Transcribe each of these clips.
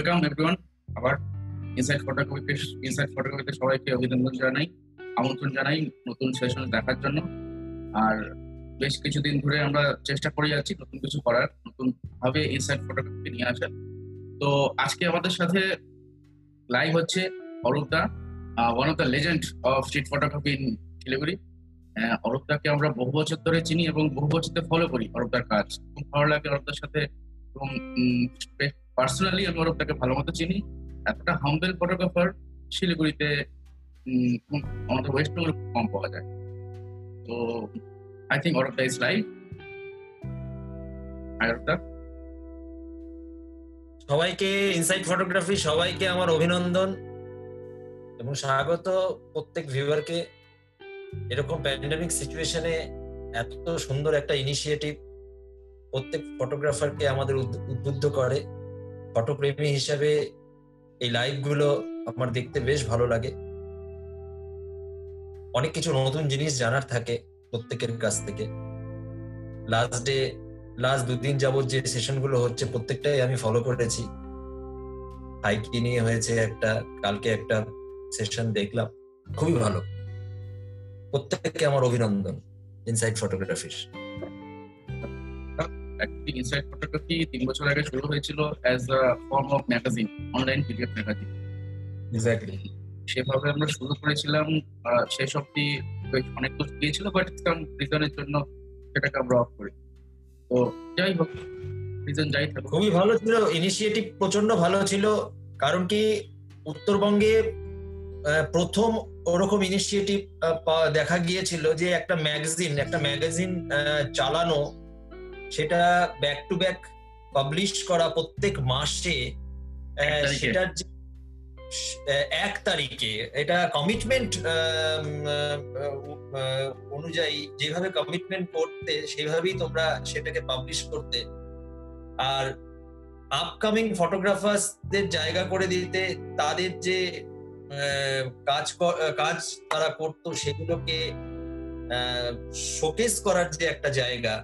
Welcome everyone আবার inside ফটোগ্রাফিতে inside ফটোগ্রাফিতে সবাইকে অভিনন্দন জানাই, আমন্ত্রণ জানাই নতুন সেশন দেখার জন্য। আর বেশ কিছুদিন ধরে আমরা চেষ্টা করে যাচ্ছি নতুন কিছু করার নতুন ভাবে ইনসাইড ফটোগ্রাফি নিয়ে আসার। তো আজকে আমাদের সাথে লাইভ হচ্ছে অরূপদা one of the legend of street photography in Siliguri অরূপদাকে আমরা বহু বছর ধরে চিনি এবং বহু বছর ধরে ফলো করি অরূপদার কাজ। খুব ভালো লাগে অরূপদার সাথে এবং পার্সোনালি আমি অরূপদাকে ভালো মতো চিনি। এতটা হাম্বেল ফটোগ্রাফার শিলিগুড়িতে আমাদের ওয়েস্ট বেঙ্গল কম পাওয়া যায়। তো আই থিঙ্ক অরূপদা ইজ লাইভ সবাইকে ইনসাইড ফটোগ্রাফি সবাইকে আমার অভিনন্দন এবং স্বাগত প্রত্যেক ভিউয়ারকে এরকম প্যান্ডেমিক সিচুয়েশনে এত সুন্দর একটা ইনিশিয়েটিভ প্রত্যেক ফটোগ্রাফারকে আমাদের উদ্বুদ্ধ করে। ফটোপ্রেমী হিসাবে এই লাইভগুলো আমার দেখতে বেশ ভালো লাগে। অনেক কিছু নতুন জিনিস জানার থাকে প্রত্যেকের কাছ থেকে। লাস্ট ডে লাস্ট দুদিন যাবত যে সেশনগুলো হচ্ছে প্রত্যেকটাই আমি ফলো করেছি। হাইকি নিয়ে হয়েছে একটা, কালকে একটা সেশন দেখলাম। খুবই ভালো। প্রত্যেককে আমার অভিনন্দন ইনসাইড ফটোগ্রাফির ইনসাইড ফটোগ্রাফি তিন বছর আগে শুরু হয়েছিল as a form of magazine online PDF magazine exactly সেভাবে আমরা শুরু করেছিলাম শেষ অব্দি অনেক দূর গিয়েছিল বাট রিজনের জন্য সেটাকে আমরা অফ করি। তো যাই হোক রিজন যাই থাকুক। খুবই ভালো ছিল ইনিশিয়েটিভ প্রচণ্ড ভালো ছিল কারণ কি উত্তরবঙ্গে প্রথম ওরকম ইনিশিয়েটিভ দেখা গিয়েছিল যে একটা ম্যাগাজিন একটা ম্যাগাজিন চালানো সেটা ব্যাক টু ব্যাক পাবলিশ করা প্রত্যেক মাসে সেটার যে এক তারিখে। এটা কমিটমেন্ট অনুযায়ী যেভাবে কমিটমেন্ট করতে সেভাবেই তোমরা সেটাকে পাবলিশ করতে। আর আপকামিং ফটোগ্রাফার্সদের জায়গা করে দিতে তাদের যে কাজ কাজ তারা করতো সেগুলোকে শোকেস করার যে একটা জায়গা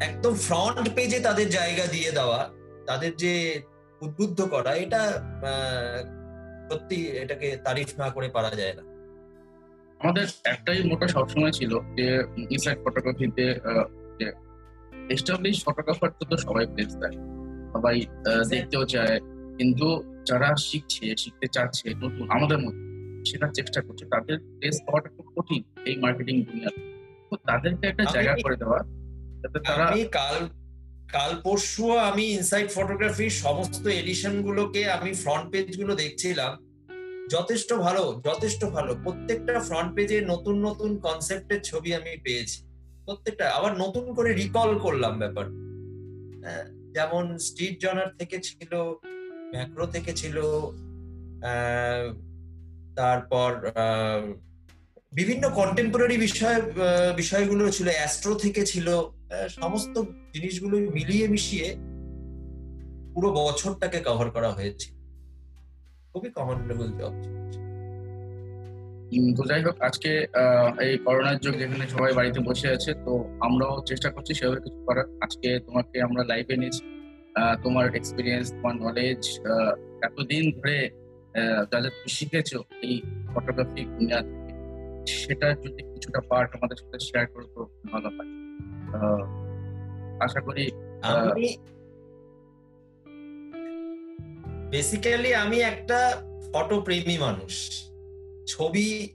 একদম ফ্রন্ট পেজে তাদের জায়গা দিয়ে দেওয়া তাদের যে উদ্বুদ্ধ করা এটা সত্যি এটাকে তারিফ না করে পারা যায় না। আমাদের একটাই মোটা সবসময় ছিল যে ইনসাইড ফটোগ্রাফিতে এস্টাবলিশ ফটোগ্রাফার তো সবাই প্লেস দেয়। সবাই দেখতেও চায়। কিন্তু যারা শিখছে শিখতে চাচ্ছে নতুন আমাদের মধ্যে শেখার চেষ্টা করছে তাদের প্লেস পাওয়াটা খুব কঠিন এই মার্কেটিং দুনিয়াতে। তাদেরকে একটা জায়গা করে দেওয়া যাতে তারা আমি কাল কাল পরশু আমি ইনসাইড ফটোগ্রাফির সমস্ত এডিশন গুলোকে আমি ফ্রন্ট পেজগুলো দেখছিলাম। যথেষ্ট ভালো যথেষ্ট ভালো। প্রত্যেকটা ফ্রন্ট পেজে নতুন নতুন কনসেপ্টের ছবি আমি পেয়েছি। প্রত্যেকটা আবার নতুন করে রিকল করলাম ব্যাপার। যেমন স্ট্রিট জনার থেকে ছিল ম্যাক্রো থেকে ছিল তারপর বিভিন্ন কন্টেম্পোরারি বিষয় বিষয়গুলো ছিল অ্যাস্ট্রো থেকে ছিল সমস্ত জিনিসগুলো মিলিয়ে মিশিয়ে পুরো বছরটাকে কভার করা হয়েছে। খুবই কমেন্ডেবল জব তো যাই হোক, আজকে এই করোনার যুগ যেখানে সবাই বাড়িতে বসে আছে, তো আমরাও চেষ্টা করছি সেভাবে কিছু করার। আজকে তোমাকে আমরা লাইভে নিয়েছি তোমার এক্সপিরিয়েন্স তোমার নলেজ এতদিন ধরে যা যা তুমি শিখেছো এই ফটোগ্রাফি সেটা যদি কিছুটা পার্ট আমাদের সাথে শেয়ার করো তো ভালো হয়। আশা করি বেসিক্যালি আমি একটা ফটো প্রেমী মানুষ। ছবি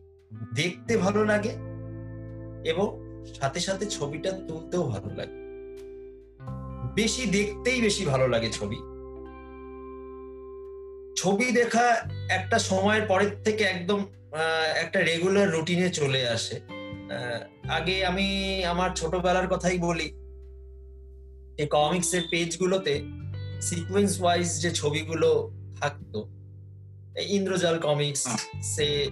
দেখতে ভালো লাগে এবং সাথে সাথে ছবিটা তুলতেও ভালো লাগে। বেশি দেখতেই বেশি ভালো লাগে ছবি। ছবি দেখা একটা সময়ের পরের থেকে একদম একটা রেগুলার রুটিনে চলে আসে। আগে আমি আমার ছোটবেলার কথাই বলি এই কমিক্স এর পেজগুলোতে সিকোয়েন্স ওয়াইজ যে ছবিগুলো থাকতো ইন্দ্রজাল কমিক্স সে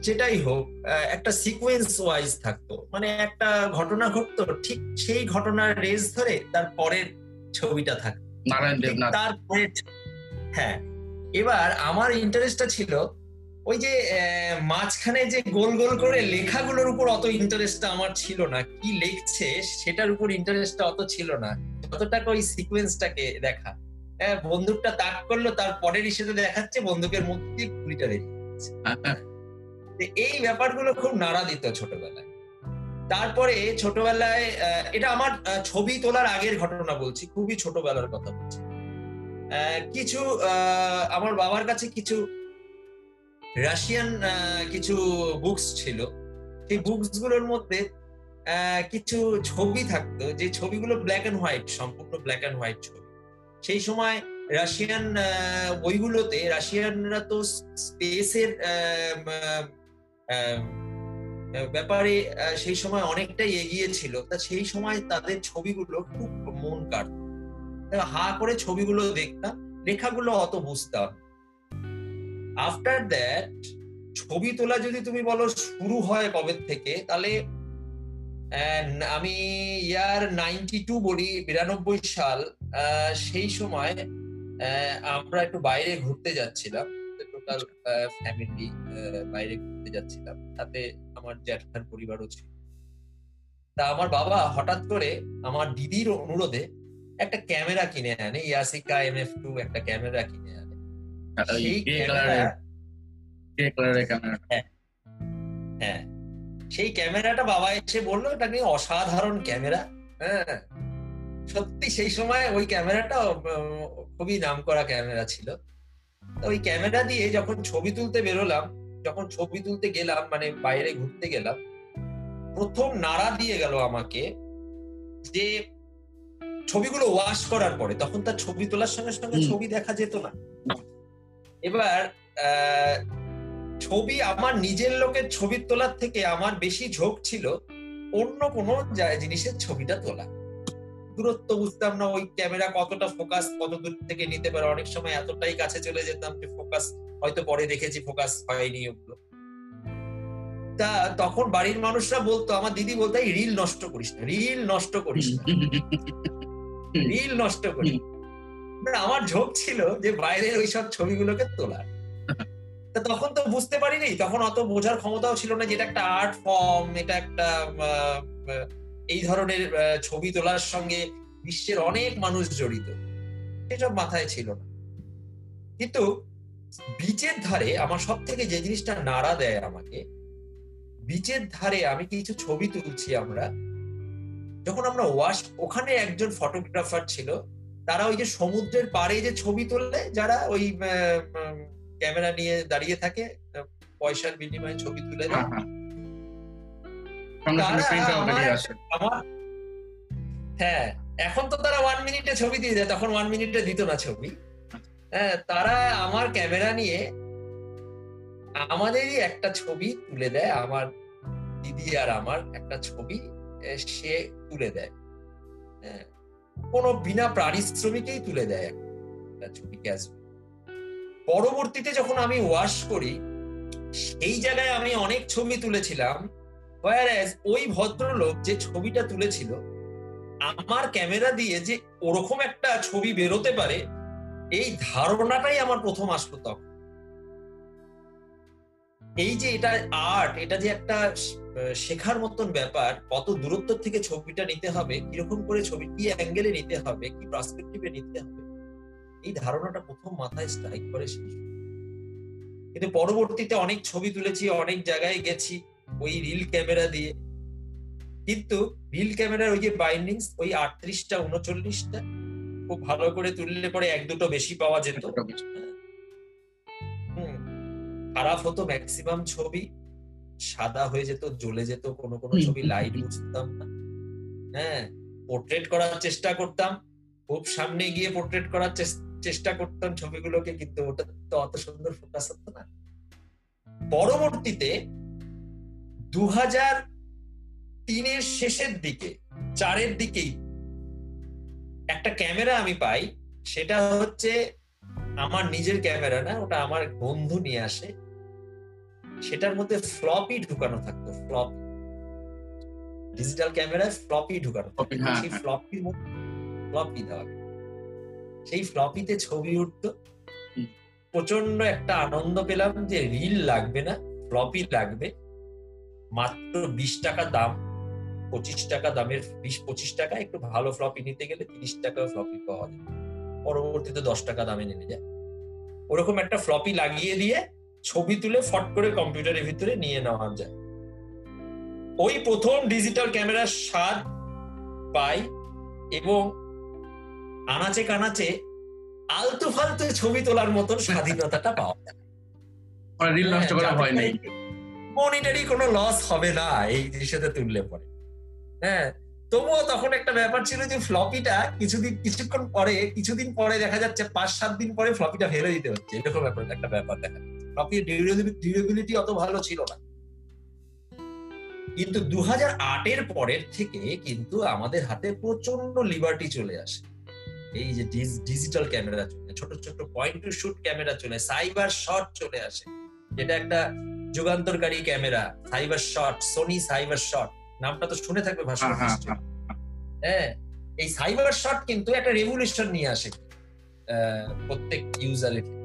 যেটাই হোক একটা সিকোয়েন্স ওয়াইজ থাকতো। মানে একটা ঘটনা ঘটতো ঠিক সেই ঘটনার রেস ধরে তার পরের ছবিটা থাকতো। নারায়ণ দেবনাথ। তারপরে হ্যাঁ এবার আমার ইন্টারেস্টটা ছিল ওই যে মাঝখানে যে গোল গোল করে লেখাগুলোর উপর অত ইন্টারেস্টটা আমার ছিল না। কি লিখছে সেটার উপর ইন্টারেস্টটা অত ছিল না। যতটাকে ওই সিকোয়েন্সটাকে দেখা। হ্যাঁ বন্দুকটা তাক করল তার পরের ইস্যুতে দেখাচ্ছে, বন্দুকের মধ্যে গুলিটা এই ব্যাপারগুলো খুব নাড়া দিত ছোটবেলায়। তারপরে ছোটবেলায় এটা আমার ছবি তোলার আগের ঘটনা বলছি, খুবই ছোটবেলার কথা বলছি। কিছু আমার বাবার কাছে কিছু রাশিয়ান কিছু বুকস ছিল। সেই বুকসগুলোর মধ্যে কিছু ছবি থাকতো যে ছবিগুলো ব্ল্যাক অ্যান্ড হোয়াইট সম্পূর্ণ ব্ল্যাক অ্যান্ড হোয়াইট ছবি। সেই সময় রাশিয়ান বইগুলোতে রাশিয়ানরা তো স্পেসের ব্যাপারে আহ, সেই সময় অনেকটাই এগিয়ে ছিল। তা সেই সময় তাদের ছবিগুলো খুব মন কাটত হা করে ছবিগুলো দেখতাম লেখাগুলো অত বুঝতাম আফটার দ্যাট ছবি তোলা যদি তুমি বলো শুরু হয় কবে থেকে, তাহলে আমি ইয়ার নাইনটি টু বলি বিরানব্বই সাল সেই সময় আমরা একটু বাইরে ঘুরতে যাচ্ছিলাম টোটাল ফ্যামিলি বাইরে ঘুরতে যাচ্ছিলাম সাথে আমার জ্যাঠার পরিবারও ছিল। তা আমার বাবা হঠাৎ করে আমার দিদির অনুরোধে একটা ক্যামেরা কিনে আনে, ইয়াসিকা এম এফ টু একটা ক্যামেরা কিনে আনে। হ্যাঁ সেই ক্যামেরাটা বাবা এসে বলল এটা নিয়ে অসাধারণ ক্যামেরা হ্যাঁ সত্যি সেই সময় ওই ক্যামেরাটা খুবই নামকরা ক্যামেরা ছিল ওই ক্যামেরা দিয়ে যখন ছবি তুলতে বেরোলাম যখন ছবি তুলতে গেলাম মানে বাইরে ঘুরতে গেলাম প্রথম নাড়া দিয়ে গেল আমাকে যে ছবিগুলো ওয়াশ করার পরে তখন তার ছবি তোলার সঙ্গে সঙ্গে ছবি দেখা যেত না। এবার ছবি আমার নিজের লোকের ছবি তোলার থেকে আমার বেশি ঝোঁক ছিল অন্য কোনো জিনিসের ছবিটা তোলা। দূরত্ব বুঝতাম না ওই ক্যামেরা কতটা ফোকাস কত দূর থেকে নিতে পারে। অনেক সময় এতটাই কাছে চলে যেতাম যে ফোকাস হয়তো পরে দেখেছি ফোকাস হয়নি ওগুলো। তা তখন বাড়ির মানুষরা বলতো আমার দিদি বলতো রিল নষ্ট করিস না রিল নষ্ট করিস না। রিল নষ্ট করি না, আমার ঝোঁক ছিল যে বাইরের ওই সব ছবিগুলোকে তোলার। তা তখন তো বুঝতে পারিনি তখন অত বোঝার ক্ষমতাও ছিল না যে এটা একটা আর্ট ফর্ম এটা একটা এই ধরনের ছবি তোলার সঙ্গে বিশ্বের অনেক মানুষ জড়িত। সেসব মাথায় ছিল না। কিন্তু বিচের ধারে আমার সব থেকে যে জিনিসটা নাড়া দেয় আমাকে বিচের ধারে আমি কিছু ছবি তুলছি আমরা যখন আমরা ওয়াশ ওখানে একজন ফটোগ্রাফার ছিল তারা ওই যে সমুদ্রের পাড়ে যে ছবি তোলে যারা ওই ক্যামেরা নিয়ে দাঁড়িয়ে থাকে পয়সার বিনিময়ে ছবি তুলে হ্যাঁ, হ্যাঁ। হ্যাঁ এখন তো তারা ওয়ান মিনিটে ছবি দিয়ে দেয় তখন ওয়ান মিনিটে দিত না ছবি। হ্যাঁ তারা আমার ক্যামেরা নিয়ে আমাদেরই একটা ছবি তুলে দেয় আমার দিদি আর আমার একটা ছবি সে তুলে দেয়। হ্যাঁ কোনো বিনা পারিশ্রমিকেই তুলে দেয় একটা ছবি ক্যাশ পরবর্তীতে যখন আমি ওয়াশ করি, সেই জায়গায় আমি অনেক ছবি তুলেছিলাম ওই ভদ্রলোক যে ছবিটা তুলেছিল, আমার ক্যামেরা দিয়ে যে ওরকম একটা ছবি বেরোতে পারে, এই ধারণাটাই আমার প্রথম আসলো তখন। এই যে এটা আর্ট এটা যে একটা শেখার মতন ব্যাপার, কত দূরত্ব থেকে ছবিটা নিতে হবে, কীরকম করে ছবি, কি অ্যাঙ্গেলে নিতে হবে, কি পার্সপেক্টিভে নিতে হবে, এই ধারণাটা প্রথম মাথায় স্ট্রাইক করে সময়। কিন্তু পরবর্তীতে অনেক ছবি তুলেছি, অনেক জায়গায় গেছি, ওই রিল ক্যামেরা দিয়ে কিন্তু রিল ক্যামেরার ওই যে বাইন্ডিংস ওই আটত্রিশটা, উনচল্লিশটা, খুব ভালো করে তুললে পরে এক দুটো বেশি পাওয়া যেত। খারাপ হতো ম্যাক্সিমাম ছবি সাদা হয়ে যেত জ্বলে যেত কোনো কোনো ছবি লাইট। বুঝতাম না। হ্যাঁ পোর্ট্রেট করার চেষ্টা করতাম খুব সামনে গিয়ে পোর্ট্রেট করার চেষ্টা করতাম ছবিগুলোকে কিন্তু ওটা তো অত সুন্দর ফোকাস হতো না। পরবর্তীতে দু হাজার তিনের শেষের দিকে চারের দিকেই একটা ক্যামেরা আমি পাই সেটা হচ্ছে আমার নিজের ক্যামেরা না ওটা আমার বন্ধু নিয়ে আসে। সেটার মধ্যে ফ্লপি ঢুকানো থাকতো ফ্লপ ডিজিটাল ক্যামেরায় ফ্লপি ঢুকানো হ্যাঁ, সেই হ্যাঁ। ফ্লপির মধ্যে ফ্লপি দেওয়া সেই ফ্লপিতে ছবি উঠতো। প্রচণ্ড একটা আনন্দ পেলাম যে রিল লাগবে না ফ্লপি লাগবে। মাত্র বিশ টাকা দাম পঁচিশ টাকা দামের বিশ পঁচিশ টাকা একটু ভালো ফ্লপি নিতে গেলে তিরিশ টাকা ফ্লপি পাওয়া যায়। পরবর্তীতে দশ টাকা দামে নেমে যায়। ওরকম একটা ফ্লপি লাগিয়ে দিয়ে ছবি তুলে ফট করে কম্পিউটারের ভিতরে নিয়ে নেওয়া যায়। ওই প্রথম ডিজিটাল ক্যামেরার স্বাদ পাই এবং আনাচে কানাচে আলতু ফালতু ছবি তোলার মতন স্বাধীনতাটা পাওয়া যায়। মানে রিল নষ্ট করা ভয় নেই। মনিটারি কোনো লস হবে না এই জিনিসটাতে তুললে পরে। হ্যাঁ তবুও তখন একটা ব্যাপার ছিল যে ফ্লপিটা কিছুদিন কিছুক্ষণ পরে কিছুদিন পরে দেখা যাচ্ছে পাঁচ সাত দিন পরে ফ্লপিটা ফেলে দিতে হচ্ছে। এরকম ব্যাপার একটা ব্যাপার দেখা ডিউরেবিলিটি অত ভালো ছিল না। কিন্তু দু হাজার পরের থেকে কিন্তু আমাদের হাতে প্রচণ্ড লিবার্টি চলে আসে। এই যে ডিজিটাল ক্যামেরা চলে ছোট ছোট পয়েন্ট টু শুট ক্যামেরা চলে সাইবার শট চলে আসে। যেটা একটা যুগান্তরকারী camera cyber shot Sony cyber shot নামটা তো শুনে থাকবে ভাষা হ্যাঁ, হ্যাঁ, হ্যাঁ। হ্যাঁ এই সাইবার শট কিন্তু একটা রেভলিউশন নিয়ে আসে আহ, প্রত্যেক ইউজারের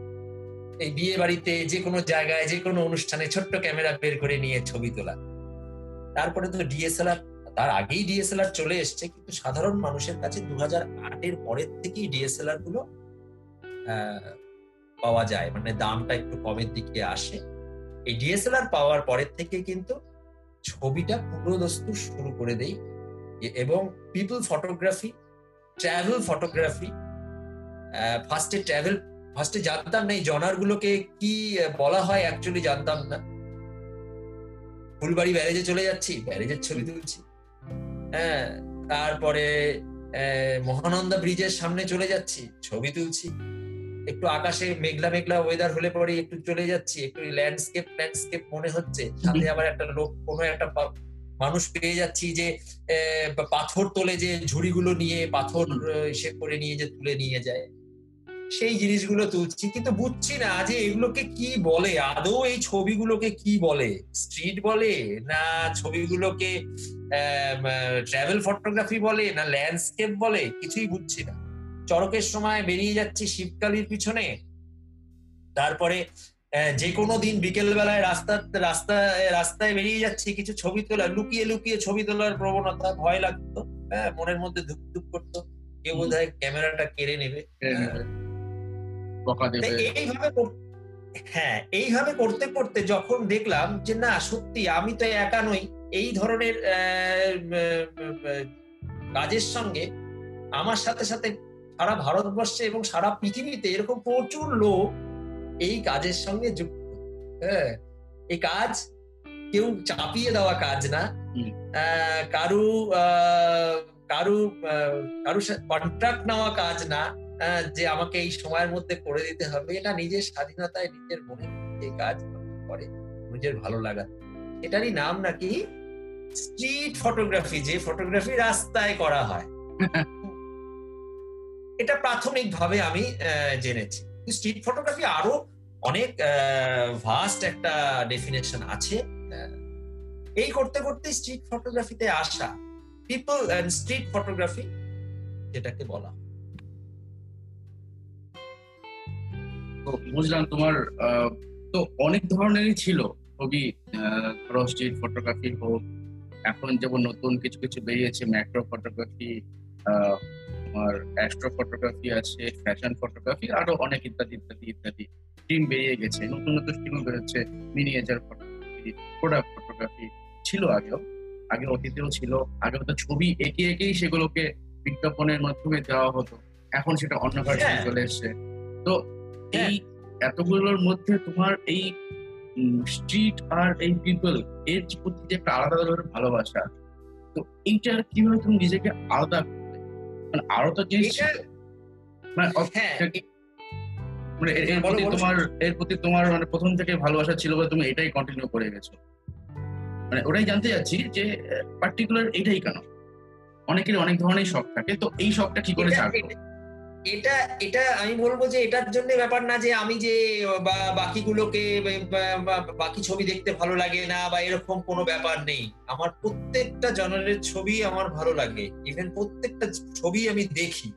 এই বিয়ে বাড়িতে যে কোনো জায়গায়, যে কোনো অনুষ্ঠানে ছোট্ট ক্যামেরা বের করে নিয়ে ছবি তোলা। তারপরে তো ডিএসএলআর তার আগেই ডিএসএলআর চলে এসছে, কিন্তু সাধারণ মানুষের কাছে দু হাজার আটের পরের থেকেই ডিএসএলআরগুলো পাওয়া যায়। মানে দামটা একটু কমের দিকে আসে। এই ডিএসএলআর পাওয়ার পরের থেকে কিন্তু ছবিটা পুরোদস্তু শুরু করে দেই। এবং পিপল ফটোগ্রাফি ট্রাভেল ফটোগ্রাফি ফার্স্টে ট্রাভেল ফার্স্টে জানতাম না এই জনার গুলোকে, কি বলা হয় অ্যাকচুয়ালি জানতাম না। ফুলবাড়ি ব্যারেজে চলে যাচ্ছি ব্যারেজের ছবি তুলছি। হ্যাঁ তারপরে মহানন্দা ব্রিজের সামনে চলে যাচ্ছি, ছবি তুলছি। একটু আকাশে মেঘলা মেঘলা ওয়েদার হলে পরে একটু চলে যাচ্ছি, একটু ল্যান্ডস্কেপ ল্যান্ডস্কেপ মনে হচ্ছে। সাথে আবার একটা লোক, কোনো একটা মানুষ পেয়ে যাচ্ছি যে পাথর তোলে যে ঝুড়িগুলো নিয়ে, পাথর সে করে নিয়ে যে তুলে নিয়ে যায়। সেই জিনিসগুলো তুলছি, কিন্তু বুঝছি না যে এগুলোকে কি বলে? আদৌ এই ছবিগুলোকে কি বলে? স্ট্রিট বলে না ছবিগুলোকে ট্রাভেল ফটোগ্রাফি বলে না ল্যান্ডস্কেপ বলে? কিছুই বুঝছি না। চরকের সময় বেরিয়ে যাচ্ছি শিবকালির পিছনে। তারপরে যে কোনো দিন বিকেল বেলায় রাস্তা রাস্তা, রাস্তায় বেরিয়ে যাচ্ছি, কিছু ছবি তোলা লুকিয়ে লুকিয়ে ছবি তোলার প্রবণতা, ভয় লাগতো হ্যাঁ মনের মধ্যে ধুক ধুক করতো। কেউ বোধ হয় ক্যামেরাটা কেড়ে নেবে। বকা দেবে। এইভাবে হ্যাঁ এইভাবে করতে করতে যখন দেখলাম যে না সত্যি আমি তো একা নই। এই ধরনের কাজের সঙ্গে আমার সাথে সাথে সারা ভারতবর্ষে এবং সারা পৃথিবীতে এরকম প্রচুর লোক এই কাজের সঙ্গে যুক্ত। হ্যাঁ এই কাজ কেউ চাপিয়ে দেওয়া কাজ না। কারু আহ, কারু আহ, কারু কন্ট্রাক্ট নেওয়া কাজ না। যে আমাকে এই সময়ের মধ্যে করে দিতে হবে এটা নিজের স্বাধীনতায় নিজের মনে এই কাজ করে নিজের ভালো লাগা। এটারই নাম নাকি স্ট্রিট ফটোগ্রাফি যে ফটোগ্রাফি রাস্তায় করা হয়। এটা প্রাথমিকভাবে আমি আহ, জেনেছি। স্ট্রিট ফটোগ্রাফি আরও অনেক ভাস্ট একটা ডেফিনেশন আছে। এই করতে করতে স্ট্রিট ফটোগ্রাফিতে আসা পিপল অ্যান্ড স্ট্রিট ফটোগ্রাফি যেটাকে বলা হয়। বুঝলাম তোমার আহ, তো অনেক ধরনেরই ছিল ছবি ধরো স্ট্রিট ফটোগ্রাফি হোক এখন যেমন নতুন কিছু কিছু বেরিয়েছে ম্যাক্রো ফটোগ্রাফি তোমার অ্যাস্ট্রো ফটোগ্রাফি আছে ফ্যাশন ফটোগ্রাফি আরও অনেক ইত্যাদি ইত্যাদি ইত্যাদি স্ট্রিম বেরিয়ে গেছে নতুন নতুন স্ট্রিমও বেরোচ্ছে মিনিয়েচার ফটোগ্রাফি প্রোডাক্ট ফটোগ্রাফি ছিল আগেও আগে অতীতেও ছিল আগে হয়তো ছবি এঁকে এঁকেই সেগুলোকে বিজ্ঞাপনের মাধ্যমে দেওয়া হতো এখন সেটা অন্য ভার্সন হ্যাঁ। চলে এসছে তো। এই এতগুলোর মধ্যে তোমার এই স্ট্রিট আর এই পিপল এর প্রতি যে একটা আলাদা ধরনের ভালোবাসা তো এইটা কীভাবে তুমি নিজেকে আলাদা করলে মানে আরও তো জিনিস মানে হ্যাঁ। মানে এর- প্রতি তোমার এর প্রতি তোমার মানে প্রথম থেকে ভালোবাসা ছিল বলে তুমি এটাই কন্টিনিউ করে গেছো। মানে ওটাই জানতে যাচ্ছি যে পার্টিকুলার এটাই কেন? অনেকের অনেক ধরনের শখ থাকে তো এই শখটা কি করে ছাড়বো এটা- এটা আমি বলব যে এটার জন্য ব্যাপার না যে আমি যে বাকিগুলোকে বাকি ছবি দেখতে ভালো লাগে না, বা এরকম কোনো ব্যাপার নেই। আমার প্রত্যেকটা জনারের ছবি আমার ভালো লাগে। ইভেন প্রত্যেকটা ছবি আমি দেখি।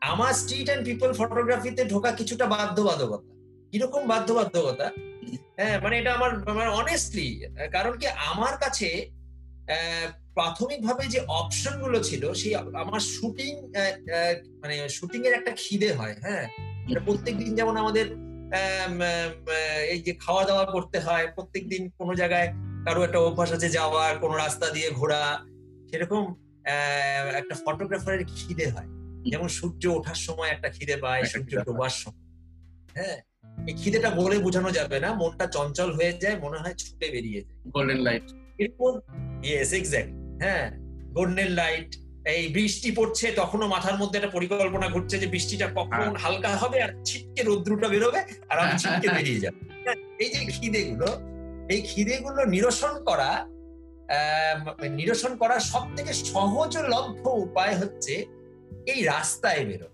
আমার স্ট্রিট অ্যান্ড পিপল ফটোগ্রাফিতে ঢোকা কিছুটা বাধ্যবাধকতা। কীরকম বাধ্যবাধকতা? হ্যাঁ মানে এটা আমার আমার অনেস্টলি কারণ কি আমার কাছে প্রাথমিকভাবে যে অপশনগুলো ছিল সেই আমার শুটিং মানে শুটিং এর একটা খিদে হয় হ্যাঁ? প্রত্যেক দিন যেমন আমাদের এই যে খাওয়া দাওয়া করতে হয় প্রত্যেক দিন কোনো জায়গায় কারও একটা অভ্যাস আছে যাওয়ার কোনো রাস্তা দিয়ে ঘোরা সেরকম একটা ফটোগ্রাফারের খিদে হয়। যেমন সূর্য ওঠার সময় একটা খিদে পায় সূর্য ডোবার সময় হ্যাঁ? এই খিদেটা বলে বোঝানো যাবে না মনটা চঞ্চল হয়ে যায় মনে হয় ছুটে বেরিয়ে যায়। গোল্ডেন লাইট এরপর ইয়েস এক্স্যাক্ট হ্যাঁ গোল্ডেন লাইট এই বৃষ্টি পড়ছে তখনও মাথার মধ্যে একটা পরিকল্পনা ঘুরছে যে বৃষ্টিটা কখন হ্যাঁ। হালকা হবে আর ছিটকে রোদ্রুটা বেরোবে আর আমি ছিটকে বেরিয়ে যাব। হ্যাঁ, এই যে খিদে গুলো এই খিদে গুলো নিরসন করা নিরসন করার সব থেকে সহজলভ্য উপায় হচ্ছে এই রাস্তায় বেরো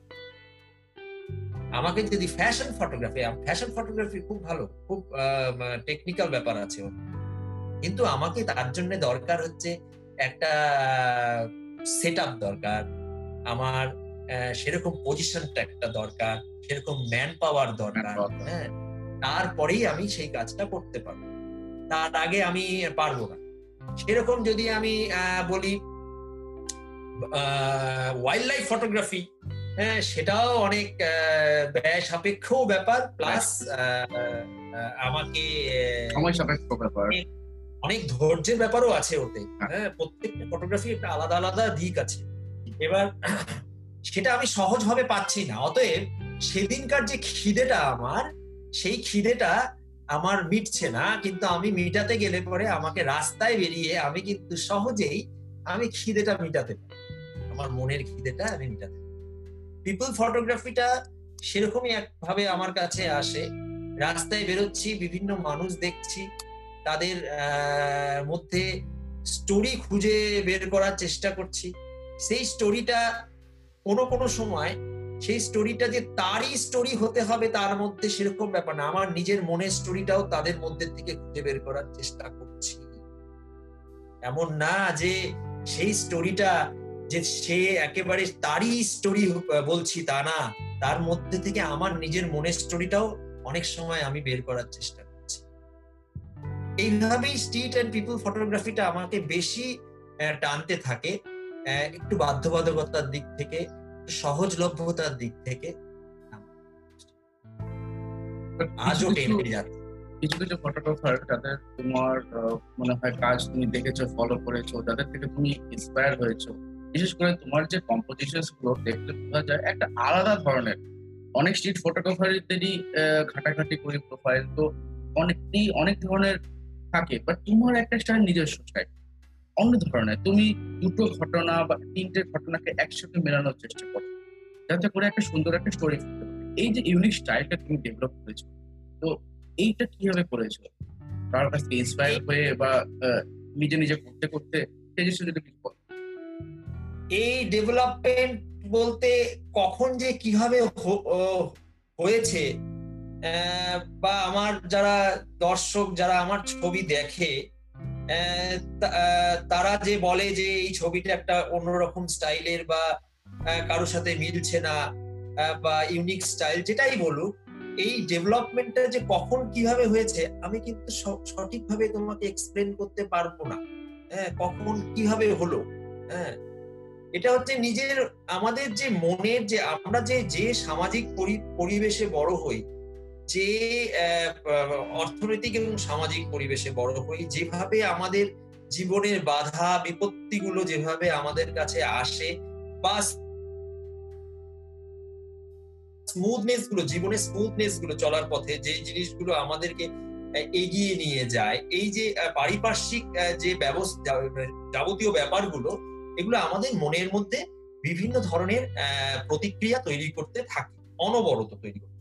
আমাকে যদি ফ্যাশন ফটোগ্রাফি ফ্যাশন ফটোগ্রাফি খুব ভালো খুব টেকনিক্যাল ব্যাপার আছে কিন্তু আমাকে তার জন্য দরকার হচ্ছে একটা সেট আপ দরকার। আমার সেরকম পজিশনটা একটা দরকার সেরকম ম্যান পাওয়ার দরকার। হ্যাঁ। তারপরেই আমি সেই কাজটা করতে পারব। তার আগে আমি পারব না। সেরকম যদি আমি বলি ওয়াইল্ড লাইফ ফটোগ্রাফি হ্যাঁ সেটাও অনেক ব্যয় সাপেক্ষ ব্যাপার প্লাস আমাকে সময় সাপেক্ষ ব্যাপার। অনেক ধৈর্যের ব্যাপারও আছে ওতে। হ্যাঁ, হ্যাঁ প্রত্যেকটা ফটোগ্রাফি একটা আলাদা আলাদা দিক আছে। এবার সেটা আমি সহজভাবে পাচ্ছি না। অতএব সেদিনকার যে খিদেটা আমার সেই খিদেটা আমার মিটছে না। কিন্তু আমি মিটাতে গেলে পরে আমাকে রাস্তায় বেরিয়ে আমি কিন্তু সহজেই আমি খিদেটা মিটাতে পারি। আমার মনের খিদেটা আমি মিটাতে পিপল ফটোগ্রাফিটা সেরকমই একভাবে আমার কাছে আসে। রাস্তায় বেরোচ্ছি বিভিন্ন মানুষ দেখছি। তাদের মধ্যে স্টোরি খুঁজে বের করার চেষ্টা করছি। সেই স্টোরিটা কোনো কোনো সময়, সেই স্টোরিটা যে তারই স্টোরি হতে হবে তার মধ্যে সেরকম ব্যাপার না। আমার নিজের মনের স্টোরিটাও তাদের মধ্যে থেকে খুঁজে বের করার চেষ্টা করছি। এমন না যে সেই স্টোরিটা যে সে একেবারে তারই স্টোরি বলছি তা না। তার মধ্যে থেকে আমার নিজের মনের স্টোরিটাও অনেক সময় আমি বের করার চেষ্টা এইভাবেই স্ট্রিট অ্যান্ড পিপল ফটোগ্রাফিটা আমাকে বেশি টানতে থাকে একটু বাধ্যবাধকতার দিক থেকে সহজলভ্যতার দিক থেকে। আজও টেনে যাচ্ছে। কিছু কিছু ফটোগ্রাফার যাদের তোমার মনে হয় কাজ তুমি দেখেছ ফলো করেছ যাদের থেকে তুমি ইন্সপায়ার হয়েছো বিশেষ করে তোমার যে কম্পোজিশনগুলো দেখতে বোঝা যায় একটা আলাদা ধরনের। অনেক স্ট্রিট ফটোগ্রাফারদেরই ঘাটাঘাটি করে প্রোফাইল তো অনেকই অনেক ধরনের থাকে বাট তোমার একটা স্টাইল নিজস্ব স্টাইল অন্য ধরনের, তুমি দুটো ঘটনা বা তিনটে ঘটনাকে একসাথে মেলানোর চেষ্টা করো। যাতে করে একটা সুন্দর একটা স্টোরি এই যে ইউনিক স্টাইলটা তুমি ডেভেলপ করেছ, তো এইটা কীভাবে করেছ? কারোর কাছ থেকে ইন্সপায়ার হয়ে বা নিজে নিজে করতে করতে সেই জিনিসটা যদি কিছু এই ডেভেলপমেন্ট বলতে কখন যে কীভাবে হয়েছে বা আমার যারা দর্শক, যারা আমার ছবি দেখে তারা যে বলে যে এই ছবিটা একটা অন্যরকম স্টাইলের বা কারোর সাথে মিলছে না বা ইউনিক স্টাইল যেটাই বলুক, এই ডেভেলপমেন্টটা যে কখন কীভাবে হয়েছে, আমি কিন্তু সঠিকভাবে তোমাকে এক্সপ্লেন করতে পারব না। হ্যাঁ কখন কীভাবে হলো? হ্যাঁ এটা হচ্ছে নিজের, আমাদের যে মনের যে, আমরা যে যে সামাজিক পরিবেশে বড় হই যে অর্থনৈতিক এবং সামাজিক পরিবেশে বড় হই যেভাবে আমাদের জীবনের বাধা, বিপত্তিগুলো যেভাবে আমাদের কাছে আসে বা স্মুথনেসগুলো জীবনের স্মুথনেসগুলো চলার পথে যে জিনিসগুলো আমাদেরকে এগিয়ে নিয়ে যায়, এই যে পারিপার্শ্বিক যে ব্যবস্থা, যাবতীয় ব্যাপারগুলো, এগুলো আমাদের মনের মধ্যে বিভিন্ন ধরনের প্রতিক্রিয়া তৈরি করতে থাকে, অনবরত তৈরি করতে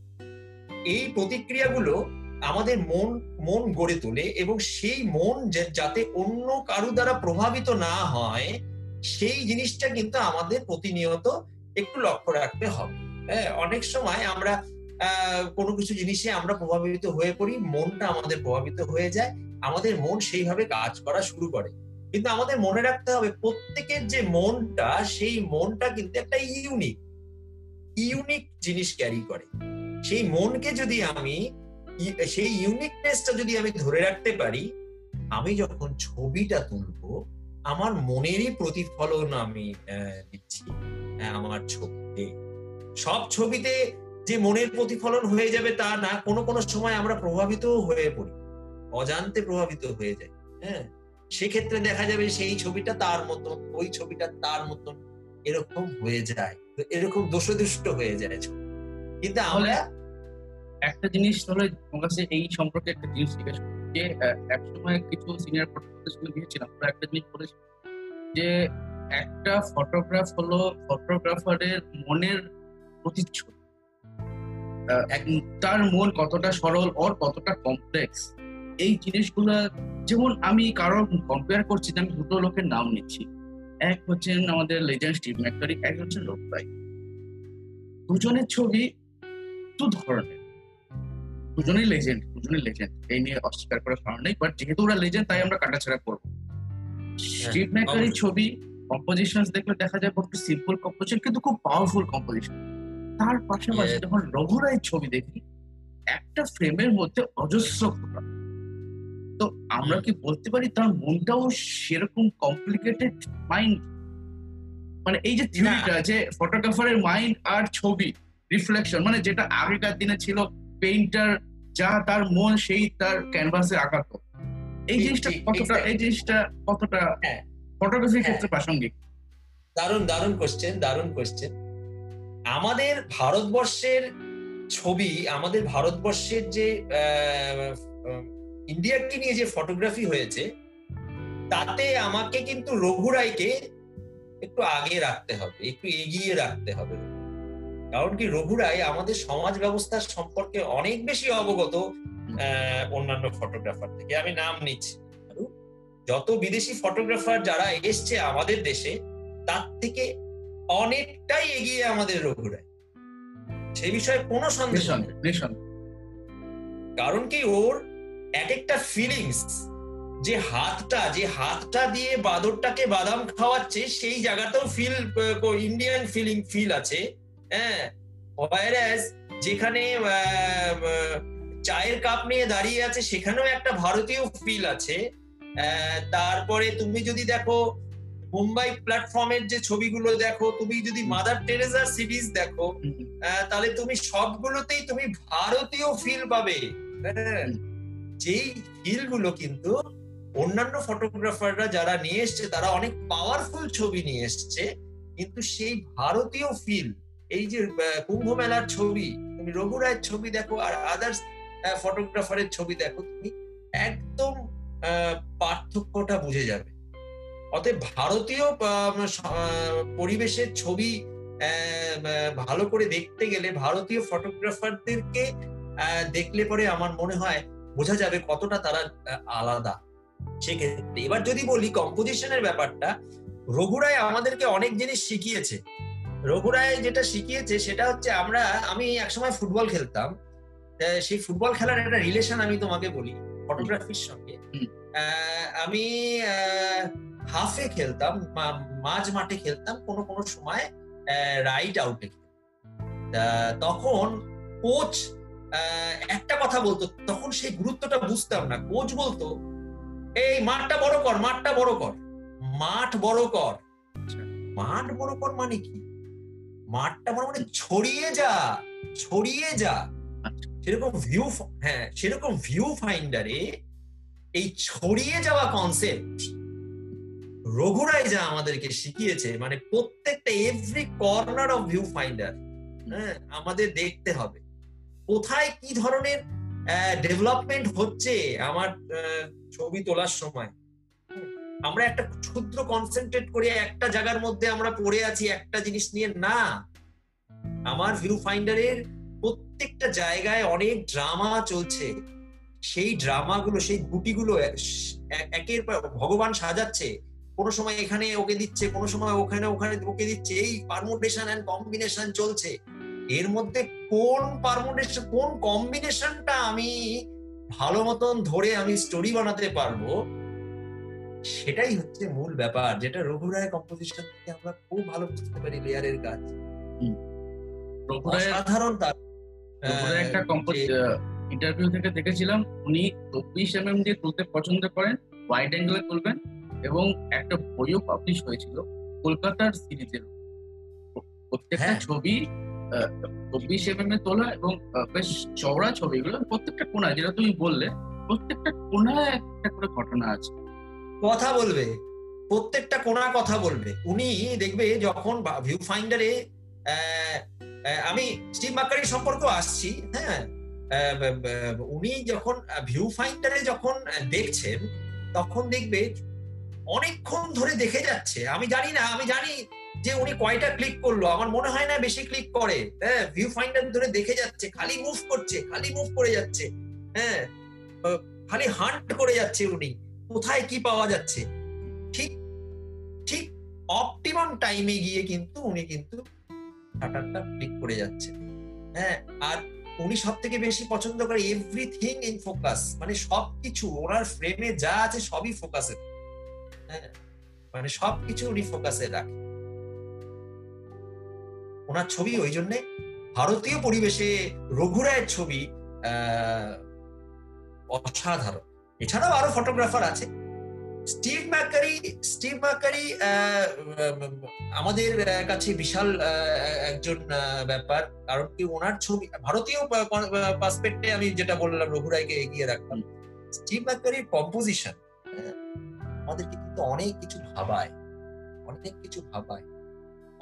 এই প্রতিক্রিয়াগুলো আমাদের মন মন গড়ে তোলে এবং সেই মন যাতে অন্য কারু দ্বারা প্রভাবিত না হয়, সেই জিনিসটা কিন্তু আমাদের প্রতিনিয়ত একটু লক্ষ্য রাখতে হবে। হ্যাঁ অনেক সময় আমরা কোনো কিছু জিনিসে আমরা প্রভাবিত হয়ে পড়ি, মনটা আমাদের প্রভাবিত হয়ে যায়, আমাদের মন সেইভাবে কাজ করা শুরু করে। কিন্তু আমাদের মনে রাখতে হবে, প্রত্যেকের যে মনটা, সেই মনটা কিন্তু একটা ইউনিক ইউনিক জিনিস ক্যারি করে। সেই মনকে যদি আমি সেই ইউনিকনেসটা যদি আমি ধরে রাখতে পারি, আমি যখন ছবিটা তুলবো, আমার মনেরই প্রতিফলন আমি দিচ্ছি আমার ছবিতে। সব ছবিতে যে মনের প্রতিফলন হয়ে যাবে তা না, কোনো কোনো সময় আমরা প্রভাবিত হয়ে পড়ি। অজান্তে প্রভাবিত হয়ে যায় হ্যাঁ? সেক্ষেত্রে দেখা যাবে সেই ছবিটা তার মতন, ওই ছবিটা তার মতন এরকম হয়ে যায়, এরকম দোষদুষ্ট হয়ে যায় ছবি। কিন্তু আমরা একটা জিনিস হলো তোমার কাছে এই সম্পর্কে একটা জিনিস জিজ্ঞেস যে একসময় কিছু সিনিয়র ফটোগ্রাফার স্কুলে গিয়েছিলাম তো একটা জিনিস বলেছি যে একটা ফটোগ্রাফ হলো ফটোগ্রাফারের মনের প্রতিচ্ছবি। তার মন কতটা সরল ওর কতটা কমপ্লেক্স এই জিনিসগুলো যেমন আমি কারও কম্পেয়ার করছি আমি দুটো লোকের নাম নিচ্ছি। এক হচ্ছেন আমাদের লেজেন্ড স্টিভ ম্যাকটারি এক হচ্ছেন লোক ভাই। দুজনের ছবি দু ধরনের। দুজনেই লেজেন্ড দুজনেই লেজেন্ড এই নিয়ে অস্বীকার করার কারণ নেই বাট যেহেতু ওরা লেজেন্ড তাই আমরা কাটাছাড়া করব। স্ট্রিট ছবি কম্পোজিশন দেখলে দেখা যায় একটু সিম্পল কম্পোজিশন কিন্তু খুব পাওয়ারফুল কম্পোজিশন তার পাশাপাশি. যখন রঘুরায়ের ছবি দেখি একটা ফ্রেমের মধ্যে অজস্র ফোটা। তো আমরা কি বলতে পারি তার মনটাও সেরকম কমপ্লিকেটেড মাইন্ড মানে এই যে থিওরিটা যে ফটোগ্রাফারের মাইন্ড আর ছবি রিফ্লেকশন মানে যেটা আগেকার দিনে ছিল পেইন্টার যা তার মন সেই তার ক্যানভাসে আঁকাতো এই জিনিসটা কতটা এই জিনিসটা কতটা। ফটোগ্রাফির। ক্ষেত্রে প্রাসঙ্গিক দারুণ দারুণ কোশ্চেন দারুণ কোশ্চেন আমাদের ভারতবর্ষের ছবি আমাদের ভারতবর্ষের যে ইন্ডিয়াকে নিয়ে যে ফটোগ্রাফি হয়েছে তাতে আমাকে কিন্তু রঘুরাইকে একটু আগে রাখতে হবে একটু এগিয়ে রাখতে হবে কারণ কি রঘুরাই আমাদের সমাজ ব্যবস্থার সম্পর্কে অনেক বেশি অবগত অন্যান্য ফটোগ্রাফার থেকে। আমি নাম নিচ্ছি। যত বিদেশি ফটোগ্রাফার যারা এসছে আমাদের দেশে তার থেকে অনেকটাই এগিয়ে আমাদের রঘুরাই। সে বিষয়ে কোনো সন্দেহ কারণ কি ওর এক একটা ফিলিংস যে হাতটা যে হাতটা দিয়ে বাদরটাকে বাদাম খাওয়াচ্ছে সেই জায়গাতেও ফিল ইন্ডিয়ান ফিলিং ফিল আছে। হ্যাঁ যেখানে চায়ের কাপ নিয়ে দাঁড়িয়ে আছে সেখানেও একটা ভারতীয় ফিল আছে তারপরে তুমি যদি দেখো মুম্বাই প্ল্যাটফর্মের যে ছবিগুলো দেখো তুমি যদি মাদার টেরেজার সিরিজ দেখো তাহলে তুমি সবগুলোতেই তুমি ভারতীয় ফিল পাবে হ্যাঁ। যেই ফিলগুলো কিন্তু অন্যান্য ফটোগ্রাফাররা যারা নিয়ে এসছে তারা অনেক পাওয়ারফুল ছবি নিয়ে এসছে কিন্তু সেই ভারতীয় ফিল এই যে কুম্ভ মেলার ছবি, তুমি রঘু রায়ের ছবি দেখো আর আদার্স ফটোগ্রাফারের ছবি দেখো, তুমি একদম পার্থক্যটা বুঝে যাবে। অতএব ভারতীয় পরিবেশের ছবি ভালো করে দেখতে গেলে ভারতীয় ফটোগ্রাফারদেরকে দেখলে পরে আমার মনে হয় বোঝা যাবে কতটা তারা আলাদা। সেক্ষেত্রে এবার যদি বলি কম্পোজিশনের ব্যাপারটা রঘুরায় আমাদেরকে অনেক জিনিস শিখিয়েছে। রঘুরায় যেটা শিখিয়েছে সেটা হচ্ছে আমরা আমি একসময় ফুটবল খেলতাম। সেই ফুটবল খেলার একটা রিলেশন আমি তোমাকে বলি ফটোগ্রাফির সঙ্গে। আমি হাফে খেলতাম মাঝ মাঠে খেলতাম কোনো কোনো সময় রাইট আউটে তখন কোচ একটা কথা বলতো তখন সেই গুরুত্বটা বুঝতাম না। কোচ বলতো এই মাঠটা বড় কর মাঠটা বড় কর মাঠ বড় কর। আচ্ছা। মাঠ বড় কর মানে কি? মাঠটা বড় মানে ছড়িয়ে যা ছড়িয়ে যা। সেরকম ভিউ হ্যাঁ সেরকম ভিউ ফাইন্ডারে এই ছড়িয়ে যাওয়া কনসেপ্ট রঘুরাই যা আমাদেরকে শিখিয়েছে মানে প্রত্যেকটা every corner of viewfinder হ্যাঁ আমাদের দেখতে হবে কোথায় কি ধরনের ডেভেলপমেন্ট হচ্ছে আমার ছবি তোলার সময় আমরা একটা ক্ষুদ্র কনসেন্ট্রেট করে একটা জায়গার মধ্যে আমরা পড়ে আছি একটা জিনিস নিয়ে, না। আমার ভিউ ফাইন্ডারের প্রত্যেকটা জায়গায় অনেক ড্রামা চলছে। সেই ড্রামাগুলো সেই গুটিগুলো একের পর, ভগবান সাজাচ্ছে। কোনো সময় এখানে ওকে দিচ্ছে, কোনো সময় ওখানে ওখানে ওকে দিচ্ছে। এই পারমুটেশন এন্ড কম্বিনেশন চলছে। এর মধ্যে কোন পারমুটেশন কোন কম্বিনেশনটা আমি ভালো মতন ধরে আমি স্টোরি বানাতে পারব সেটাই হচ্ছে মূল ব্যাপার যেটা রঘুরায় কম্পোজিশন থেকে আমরা খুব ভালো বুঝতে পারি লেয়ারের কাজ। অসাধারণ তার। একটা কম্পোজ ইন্টারভিউ থেকে দেখেছিলাম উনি চব্বিশ এমএম দিয়ে তুলতে পছন্দ করেন ওয়াইড অ্যাঙ্গেলে তুলবেন এবং একটা বইও পাবলিশ হয়েছিল কলকাতার সিরিজের প্রত্যেকটা হ্যাঁ। ছবি চব্বিশ এম এম এ তোলা এবং আহ, বেশ চওড়া ছবিগুলো প্রত্যেকটা কোনায় যেটা তুমি বললে প্রত্যেকটা কোনায় একটা করে ঘটনা আছে। কথা বলবে, প্রত্যেকটা কোনা কথা বলবে। উনি দেখবে যখন ভিউ ফাইন্ডারে আমি স্টিভ মাকারি সম্পর্কে আসছি হ্যাঁ? উনি যখন ভিউ ফাইন্ডারে যখন দেখছেন, তখন দেখবে অনেকক্ষণ ধরে দেখে যাচ্ছে। আমি জানি না, আমি জানি যে উনি কয়টা ক্লিক করল, আমার মনে হয় না বেশি ক্লিক করে। হ্যাঁ ভিউ ফাইন্ডার ধরে দেখে যাচ্ছে, খালি মুভ করছে, খালি মুভ করে যাচ্ছে হ্যাঁ? খালি হান্ট করে যাচ্ছে উনি। কোথায় কি পাওয়া যাচ্ছে? ঠিক ঠিক অপটিমাম টাইমে গিয়ে কিন্তু উনি কিন্তু শাটারটা ক্লিক করে যাচ্ছে হ্যাঁ আর উনি সব থেকে বেশি পছন্দ করে এভরিথিং ইন ফোকাস মানে সবকিছু, ওনার ফ্রেমে যা আছে সবই ফোকাসে হ্যাঁ মানে সবকিছু উনি ফোকাসে রাখে ওনার ছবি ওই জন্যে ভারতীয় পরিবেশে রঘুরায়ের ছবি অসাধারণ। এছাড়াও আরও ফটোগ্রাফার আছে। স্টিভ ম্যাকারি স্টিভ ম্যাকারি আমাদের কাছে বিশাল একজন ব্যাপার। কারণ কি ওনার ছবি, ভারতীয় পার্সপেক্টে আমি যেটা বললাম রঘুরাইকে এগিয়ে রাখলাম। স্টিভ ম্যাকারির কম্পোজিশন আমাদেরকে কিন্তু অনেক কিছু ভাবায়। অনেক কিছু ভাবায়।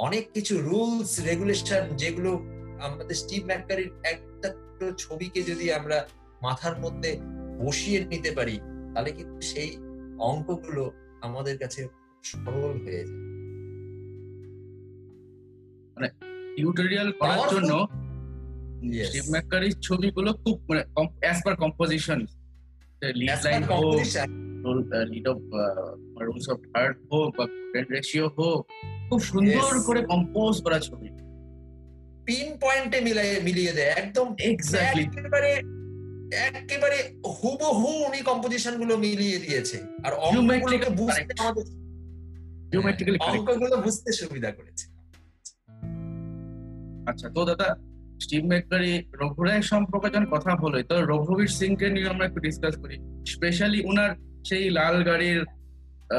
অনেক কিছু রুলস রেগুলেশন যেগুলো আমাদের স্টিভ ম্যাকারির একটা ছবিকে যদি আমরা মাথার মধ্যে বসিয়ে নিতে পারি তাহলে কিন্তু সেই অঙ্কগুলো আমাদের কাছে সরল হয়ে যায়। টিউটোরিয়াল করার জন্য স্টিভ ম্যাকারির ছবিগুলো খুব মানে as per composition lead line হোক lead of rules of third হোক বা রেশিও হোক খুব সুন্দর করে কম্পোজ করা ছবি। পিন পয়েন্টে মিলিয়ে মিলিয়ে দেয় একদম এক্স্যাক্টলি একেবারে হুবহু উনি কম্পোজিশনগুলো মিলিয়ে দিয়েছে। আর অঙ্কগুলোকে বুঝতে আমাদের অঙ্কগুলো বুঝতে সুবিধা করেছে। আচ্ছা তো দাদা স্টিভ ম্যাকারি রঘুরায় সম্পর্কে যখন কথা বলে তো রঘুবীর সিং কে নিয়ে আমরা একটু ডিসকাস করি। স্পেশালি উনার সেই লাল গাড়ির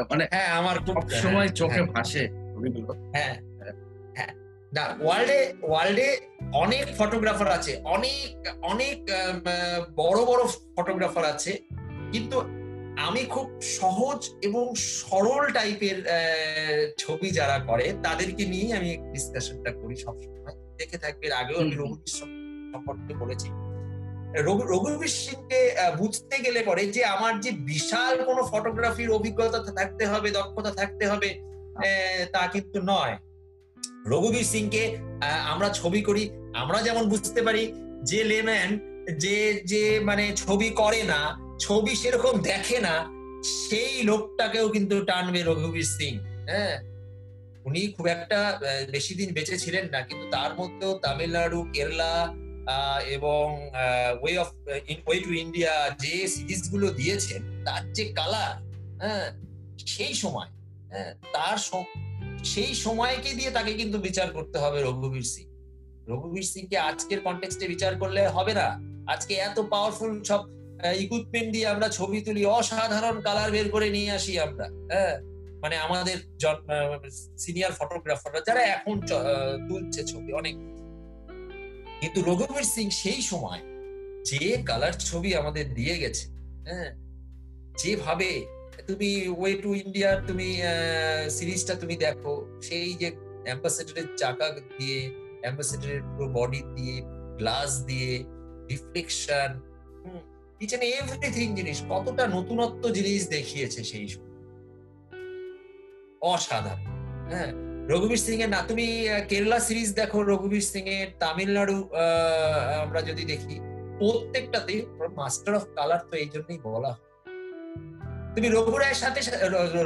মানে হ্যাঁ আমার খুব সময় চোখে হ্যাঁ, ভাসে। হ্যাঁ হ্যাঁ। না ওয়ার্ল্ডে ওয়ার্ল্ডে অনেক ফটোগ্রাফার আছে অনেক অনেক বড় বড় ফটোগ্রাফার আছে কিন্তু আমি খুব সহজ এবং সরল টাইপের ছবি যারা করে তাদেরকে নিয়ে আমি ডিসকাশনটা করি সবসময়। দেখে থাকবে আগেও আমি রঘুবীর সম্পর্কে বলেছি। রঘু- রঘুবীর সিংকে বুঝতে গেলে পরে যে আমার যে বিশাল কোনো ফটোগ্রাফির অভিজ্ঞতা থাকতে হবে দক্ষতা থাকতে হবে আহ, তা কিন্তু নয়। রঘুবীর সিংকে আমরা ছবি করি। আমরা যেমন বুঝতে পারি যে লেম্যান যে যে মানে ছবি করে না, ছবি সেরকম দেখে না, সেই লোকটাকেও কিন্তু টানবে রঘুবীর সিং হ্যাঁ? উনি খুব একটা বেশি দিন বেঁচে ছিলেন না, কিন্তু তার মধ্যেও তামিলনাড়ু, কেরালা এবং way of way to India যে সিরিজগুলো দিয়েছেন, তার যে কালার হ্যাঁ? সেই সময় হ্যাঁ? তার সেই সময়কে দিয়ে তাকে কিন্তু বিচার করতে হবে রঘুবীর সিং। রঘুবীর সিংকে আজকের কন্টেক্সটে বিচার করলে হবে না। আজকে এত পাওয়ারফুল সব ইকুইপমেন্ট দিয়ে আমরা ছবি তুলি, অসাধারণ কালার বের করে নিয়ে আসি আমরা হ্যাঁ? মানে আমাদের সিনিয়র ফটোগ্রাফাররা যারা এখন তুলছে ছবি, অনেক। কিন্তু রঘুবীর সিং সেই সময় যে কালার ছবি আমাদের দিয়ে গেছে হ্যাঁ? যেভাবে তুমি ওয়ে টু ইন্ডিয়ার তুমি সিরিজটা তুমি দেখো। সেই যে অ্যাম্বাসেডারের চাকা দিয়ে অ্যাম্বাসেডারের পুরো বডি দিয়ে গ্লাস দিয়ে রিফ্লেকশন ইচ এভরিথিং জিনিস, কতটা নতুনত্ব জিনিস দেখিয়েছে সেই সময়। অসাধারণ হ্যাঁ। রঘুবীর সিং এর না, তুমি কেরালা সিরিজ দেখো, রঘুবীর সিং এর তামিলনাড়ু আমরা যদি দেখি প্রত্যেকটাতে মাস্টার অফ কালার তো এই জন্যই বলা হয়। তুমি রঘু রায়ের সাথে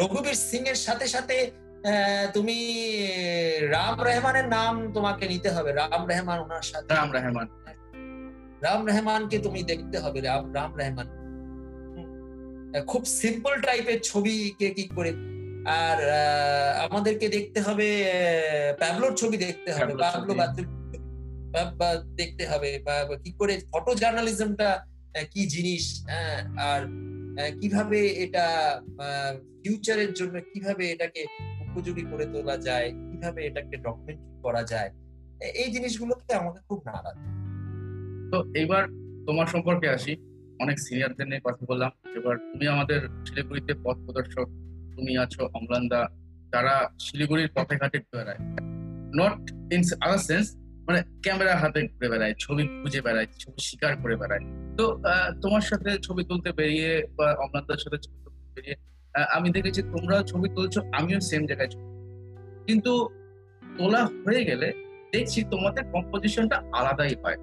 রঘুবীর সিং এর সাথে সাথে তুমি রাম রহমানের নাম তোমাকে নিতে হবে। রাম রহমান ওনার সাথে। রাম রহমান। রাম রহমানকে তুমি দেখতে হবে। রাম রাম রহমান। খুব সিম্পল টাইপের ছবিকে কি করে। আর আমাদেরকে দেখতে হবে প্যাবলোর ছবি দেখতে হবে। প্যাবলো বা দেখতে হবে। কি করে ফটো জার্নালিজমটা কি জিনিস হ্যাঁ, আর কীভাবে এটা ফিউচারের জন্য কীভাবে এটাকে উপযোগী করে তোলা যায়, কীভাবে এটাকে ডকুমেন্ট করা যায় এই জিনিসগুলোতে আমাকে খুব নাড়ায় তো এবার তোমার সম্পর্কে আসি, অনেক সিনিয়রদের নিয়ে কথা বললাম, এবার তুমি আমাদের শিলিগুড়িতে পথ প্রদর্শক, তুমি আছো অম্লানদা, যারা শিলিগুড়ির পথে ঘাটে ঘুরে বেড়ায়। নট ইন আদার সেন্স মানে ক্যামেরা হাতে ঘুরে বেড়ায়, ছবি খুঁজে বেড়ায়, ছবি শিকার করে বেড়ায়। তো তোমার সাথে ছবি তুলতে বেরিয়ে বা অম্লানদার সাথে ছবি তুলতে বেরিয়ে আমি দেখেছি তোমরা ছবি তুলছো আমিও সেম জায়গায় ছবি কিন্তু তোলা হয়ে গেলে দেখছি তোমাদের কম্পোজিশনটা আলাদাই হয়।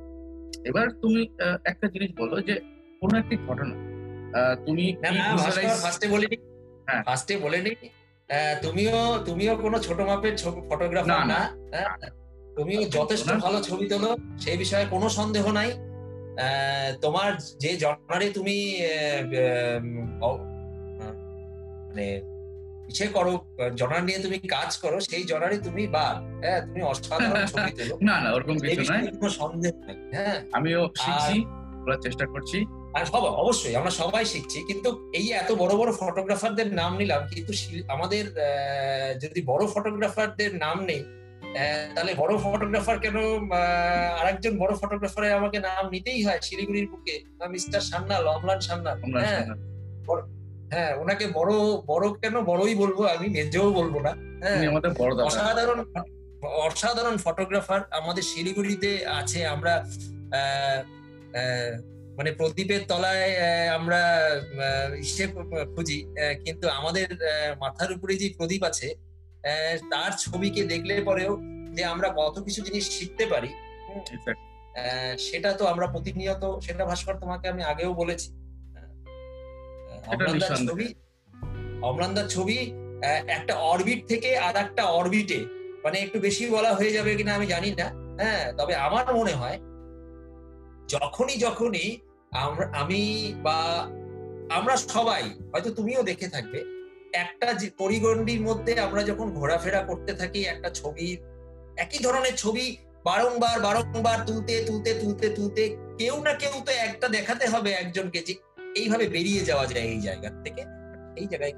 এবার তুমি একটা জিনিস বলো যে কোনো একটি ঘটনা তুমি ফার্স্টে বলিনি। হ্যাঁ। ফার্স্টে বলিনি। আহ, তুমিও তুমিও কোনো ছোট মাপের ফটোগ্রাফার না, না। না। হ্যাঁ? তুমিও যথেষ্ট ভালো ছবি তোলো সেই বিষয়ে কোনো সন্দেহ নাই। তোমার যে জনারে তুমি মানে ইচ্ছে করো জনার নিয়ে তুমি কাজ করো সেই জনারে তুমি বা হ্যাঁ তুমি অসাধারণ ছবি তোলো। না না ওরকম কিছু বিষয়ে কোনো সন্দেহ নাই হ্যাঁ। আমিও শিখছি বলার চেষ্টা করছি। আর সব অবশ্যই আমরা সবাই শিখছি কিন্তু এই এত বড় বড় ফটোগ্রাফারদের নাম নিলাম কিন্তু আমাদের আহ, যদি বড় ফটোগ্রাফারদের নাম নেই তাহলে বড় ফটোগ্রাফার কেন আরেকজন বড় ফটোগ্রাফারের আমাকে নাম নিতেই হয় শিলিগুড়ির বুকে? মিস্টার সান্নাল অমলান সান্নাল হ্যাঁ? হ্যাঁ ওনাকে বড় বড় কেন বড়ই বলব আমি মেজও বলব না হ্যাঁ? অসাধারণ অসাধারণ ফটোগ্রাফার আমাদের শিলিগুড়িতে আছে আমরা আহ, আহ, মানে প্রদীপের তলায় আমরা ইসে খুঁজি কিন্তু আমাদের মাথার উপরে যে প্রদীপ আছে তার ছবিকে দেখলে পরেও যে আমরা কত কিছু জিনিস শিখতে পারি সেটা তো আমরা প্রতিনিয়ত সেটা ভাস্কর তোমাকে আমি আগেও বলেছি নিঃসন্দেহে। ছবি অম্লানদার ছবি একটা অরবিট থেকে আর একটা অরবিটে মানে একটু বেশি বলা হয়ে যাবে কিনা আমি জানি না হ্যাঁ তবে আমার মনে হয় যখনই যখনই আমরা আমি বা আমরা সবাই হয়তো তুমিও দেখে থাকবে একটা পরিগণ্ডির মধ্যে আমরা যখন ঘোরাফেরা করতে থাকি একটা ছবি একই ধরনের ছবি বারংবার বারংবার তুলতে তুলতে তুলতে তুলতে কেউ না কেউ তো একটা দেখাতে হবে একজনকে যে এইভাবে বেরিয়ে যাওয়া যায় এই জায়গা থেকে। এই জায়গায়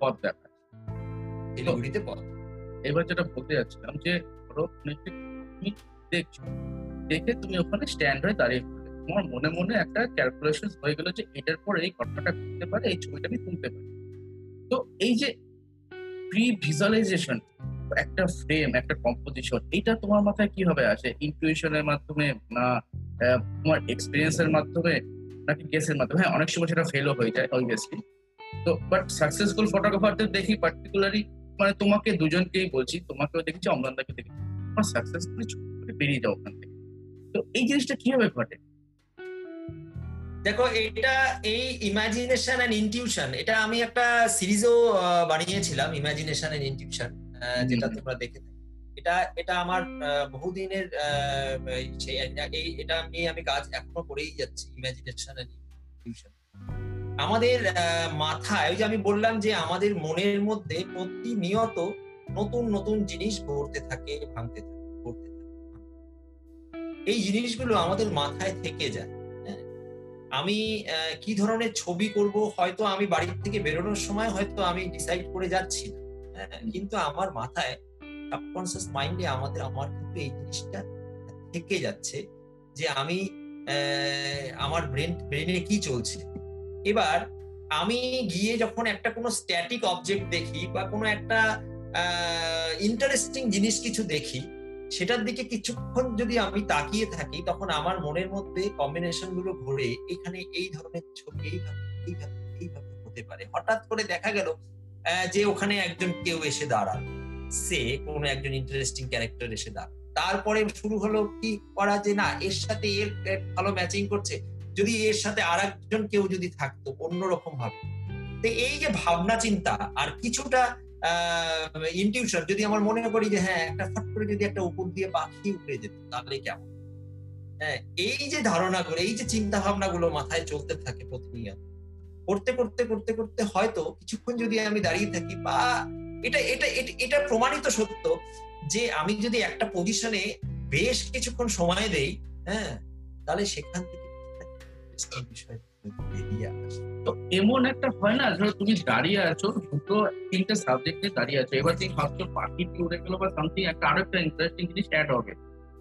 পথ দেখা। শিলিগুড়িতে পথ। এবার যেটা বলতে যাচ্ছিলাম যে ধরো তুমি দেখছ দেখে তুমি ওখানে স্ট্যান্ড হয়ে দাঁড়িয়ে তোমার মনে মনে একটা ক্যালকুলেশন হয়ে গেল যে এটার পর এই ঘটনাটা ঘটতে পারে, এই ছবিটা আমি তুলতে পারি। তো এই যে প্রি ভিজুয়ালাইজেশন একটা ফ্রেম একটা কম্পোজিশন এটা তোমার মাথায় কীভাবে আসে ইনটিউশনের মাধ্যমে না তোমার এক্সপিরিয়েন্সের মাধ্যমে নাকি গেসের মাধ্যমে? হ্যাঁ অনেক সময় সেটা ফেলও হয়ে যায় অবভিয়াসলি তো বাট সাকসেসফুল ফটোগ্রাফারদের দেখি পার্টিকুলারলি মানে তোমাকে দুজনকেই বলছি, তোমাকেও দেখেছি, অমলানদাকে দেখেছি। তোমার সাকসেসফুলি করে বেরিয়ে যাও ওখান থেকে। তো এই জিনিসটা কীভাবে ঘটে? দেখো এটা এই ইমাজিনেশন এন্ড ইনটিউশন এটা আমি একটা সিরিজও বানিয়েছিলাম ইমাজিনেশন এন্ড ইনটিউশন যেটা তোমরা দেখে এটা এটা আমার বহুদিনের এই এটা নিয়ে আমি কাজ এখনও করেই যাচ্ছি ইমাজিনেশন এন্ড ইনটিউশন আমাদের আহ, মাথায় ওই যে আমি বললাম যে আমাদের মনের মধ্যে প্রতিনিয়ত নতুন নতুন জিনিস ঘটতে থাকে ভাঙতে থাকে ঘটতে থাকে। এই জিনিসগুলো আমাদের মাথায় থেকে যায়। আমি কি ধরনের ছবি করব হয়তো আমি বাড়ি থেকে বেরোনোর সময় হয়তো আমি ডিসাইড করে যাচ্ছি না। হ্যাঁ, কিন্তু আমার মাথায় সাবকনসিয়াস মাইন্ডে আমাদের আমার কিন্তু এই জিনিসটা থেকে যাচ্ছে যে আমি আহ, আমার ব্রেন ব্রেনে কি চলছে। এবার আমি গিয়ে যখন একটা কোনো স্ট্যাটিক অবজেক্ট দেখি বা কোনো একটা ইন্টারেস্টিং জিনিস কিছু দেখি সেটার দিকে কিছুক্ষণ যদি আমি তাকিয়ে থাকি, তখন আমার মনের মধ্যে কম্বিনেশনগুলো ঘুরে, এখানে এই ধরনের ছবি, এইভাবে হতে পারে। হঠাৎ করে দেখা গেল যে ওখানে একজন কেউ এসে দাঁড়াল। সে কোনো একজন ইন্টারেস্টিং ক্যারেক্টার এসে দাঁড়াল। তারপরে শুরু হলো কি করা যে, না, এর সাথে এর এর ভালো ম্যাচিং করছে। যদি এর সাথে আর একজন কেউ যদি থাকতো, অন্যরকম ভাবে তো এই যে ভাবনা চিন্তা আর কিছুটা ইনটিউশন যদি আমার মনে করি যে হ্যাঁ একটা ফট করে যদি একটা উপর দিয়ে পাখি উড়ে যেত, তাহলে কেমন? হ্যাঁ এই যে ধারণাগুলো, এই যে চিন্তা ভাবনাগুলো মাথায় চলতে থাকে প্রতিনিয়ত, করতে করতে করতে করতে হয়তো কিছুক্ষণ যদি আমি দাঁড়িয়ে থাকি বা এটা, এটা- এটা প্রমাণিত সত্য যে আমি যদি একটা পজিশনে বেশ কিছুক্ষণ সময় দেই হ্যাঁ তাহলে সেখান থেকে বিষয় বেরিয়ে আসে। তো এমন একটা হয় না ধরো তুমি দাঁড়িয়ে আছো দুটো তিনটে সাবজেক্টে দাঁড়িয়ে আছো। এবার তুমি ভাবছ পাখিটি উড়ে গেলো বা সামথিং একটা আরও একটা ইন্টারেস্টিং জিনিস অ্যাড হবে।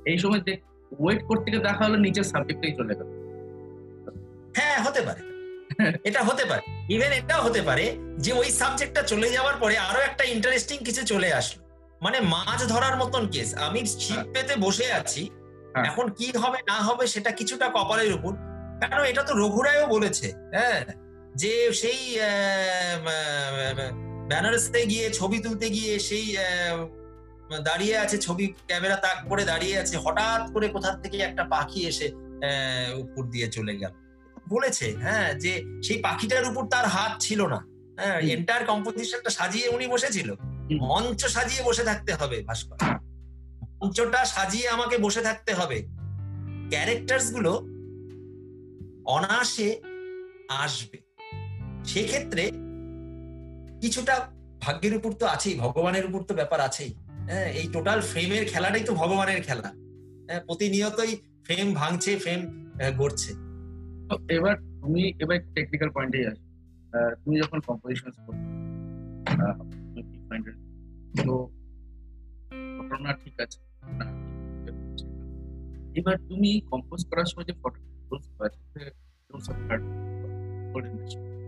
এই সময় দেখ ওয়েট করতে গিয়ে দেখা হলো নিচের সাবজেক্টেই চলে গেল। হ্যাঁ হতে পারে। এটা হতে পারে। ইভেন এটাও হতে পারে যে ওই সাবজেক্টটা চলে যাওয়ার পরে আরও একটা ইন্টারেস্টিং কিছু চলে আসলো। মানে মাছ ধরার মতন কেস আমি ছিপ পেতে বসে আছি। হ্যাঁ। এখন কি হবে না হবে সেটা কিছুটা কপালের উপর। কারণ এটা তো রঘুরায়ও বলেছে হ্যাঁ? যে সেই বেনারসে গিয়ে ছবি তুলতে গিয়ে সেই দাঁড়িয়ে আছে ছবি ক্যামেরা তাক করে দাঁড়িয়ে আছে হঠাৎ করে কোথা থেকে একটা পাখি এসে উপর দিয়ে চলে গেল। বলেছে হ্যাঁ যে সেই পাখিটার উপর তার হাত ছিল না হ্যাঁ? হুম। এন্টায়ার কম্পোজিশনটা সাজিয়ে উনি বসেছিল। মঞ্চ সাজিয়ে বসে থাকতে হবে ভাস্কর। মঞ্চটা সাজিয়ে আমাকে বসে থাকতে হবে। ক্যারেক্টার্সগুলো অনায়াসে আসবে সেক্ষেত্রে কিছুটা ভাগ্যের উপর তো আছেই, ভগবানের উপর তো ব্যাপার আছেই হ্যাঁ এই টোটাল ফ্রেমের খেলাটাই তো ভগবানের খেলা হ্যাঁ প্রতিনিয়তই ফ্রেম ভাঙছে ফ্রেম গড়ছে এবার তুমি, এবার টেকনিক্যাল পয়েন্টে আসো তুমি যখন কম্পোজিশন করছ? তো ঠিক আছে। এবার তুমি কম্পোজ করার সময় যে ফটো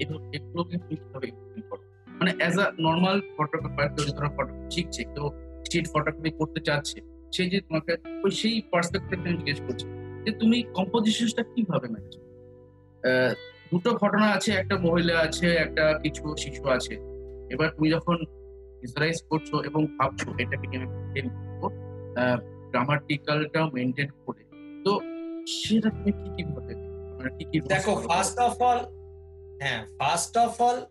এগুলোকে তুমি কীভাবে করো মানে অ্যাজ আ নর্মাল ফটোগ্রাফার কেউ ধরো ফটো শিখছে কেউ স্ট্রিট ফটোগ্রাফি করতে চাচ্ছে সে যে তোমাকে ওই সেই পার্সপেক্টিভ আমি জিজ্ঞেস করছি যে তুমি কম্পোজিশনটা কীভাবে ম্যানেজ দুটো ঘটনা আছে একটা মহিলা আছে একটা কিছু শিশু আছে। এবার তুমি যখন ভিজুয়ালাইজ করছ এবং ভাবছ এটাকে আমি গ্রামাটিক্যালটাও মেনটেন করে। তো সেটা তুমি কি কি ভাবে কি কি দেখো ফার্স্ট অফ অল হ্যাঁ ফার্স্ট অফ অল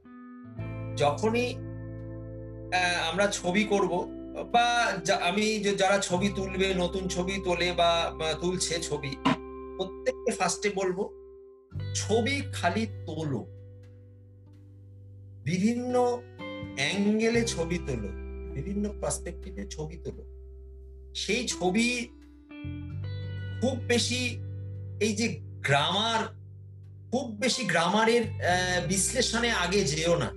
যখনই আমরা ছবি করব বা আমি যারা ছবি তুলবে নতুন ছবি তোলে বা তুলছে ছবি প্রত্যেককে ফার্স্টে বলব ছবি খালি তোলো। বিভিন্ন অ্যাঙ্গেলে ছবি তোলো বিভিন্ন পার্সপেক্টিভে ছবি তোলো। সেই ছবি খুব বেশি এই যে গ্রামার খুব বেশি গ্রামারের বিশ্লেষণে আগে যেও না।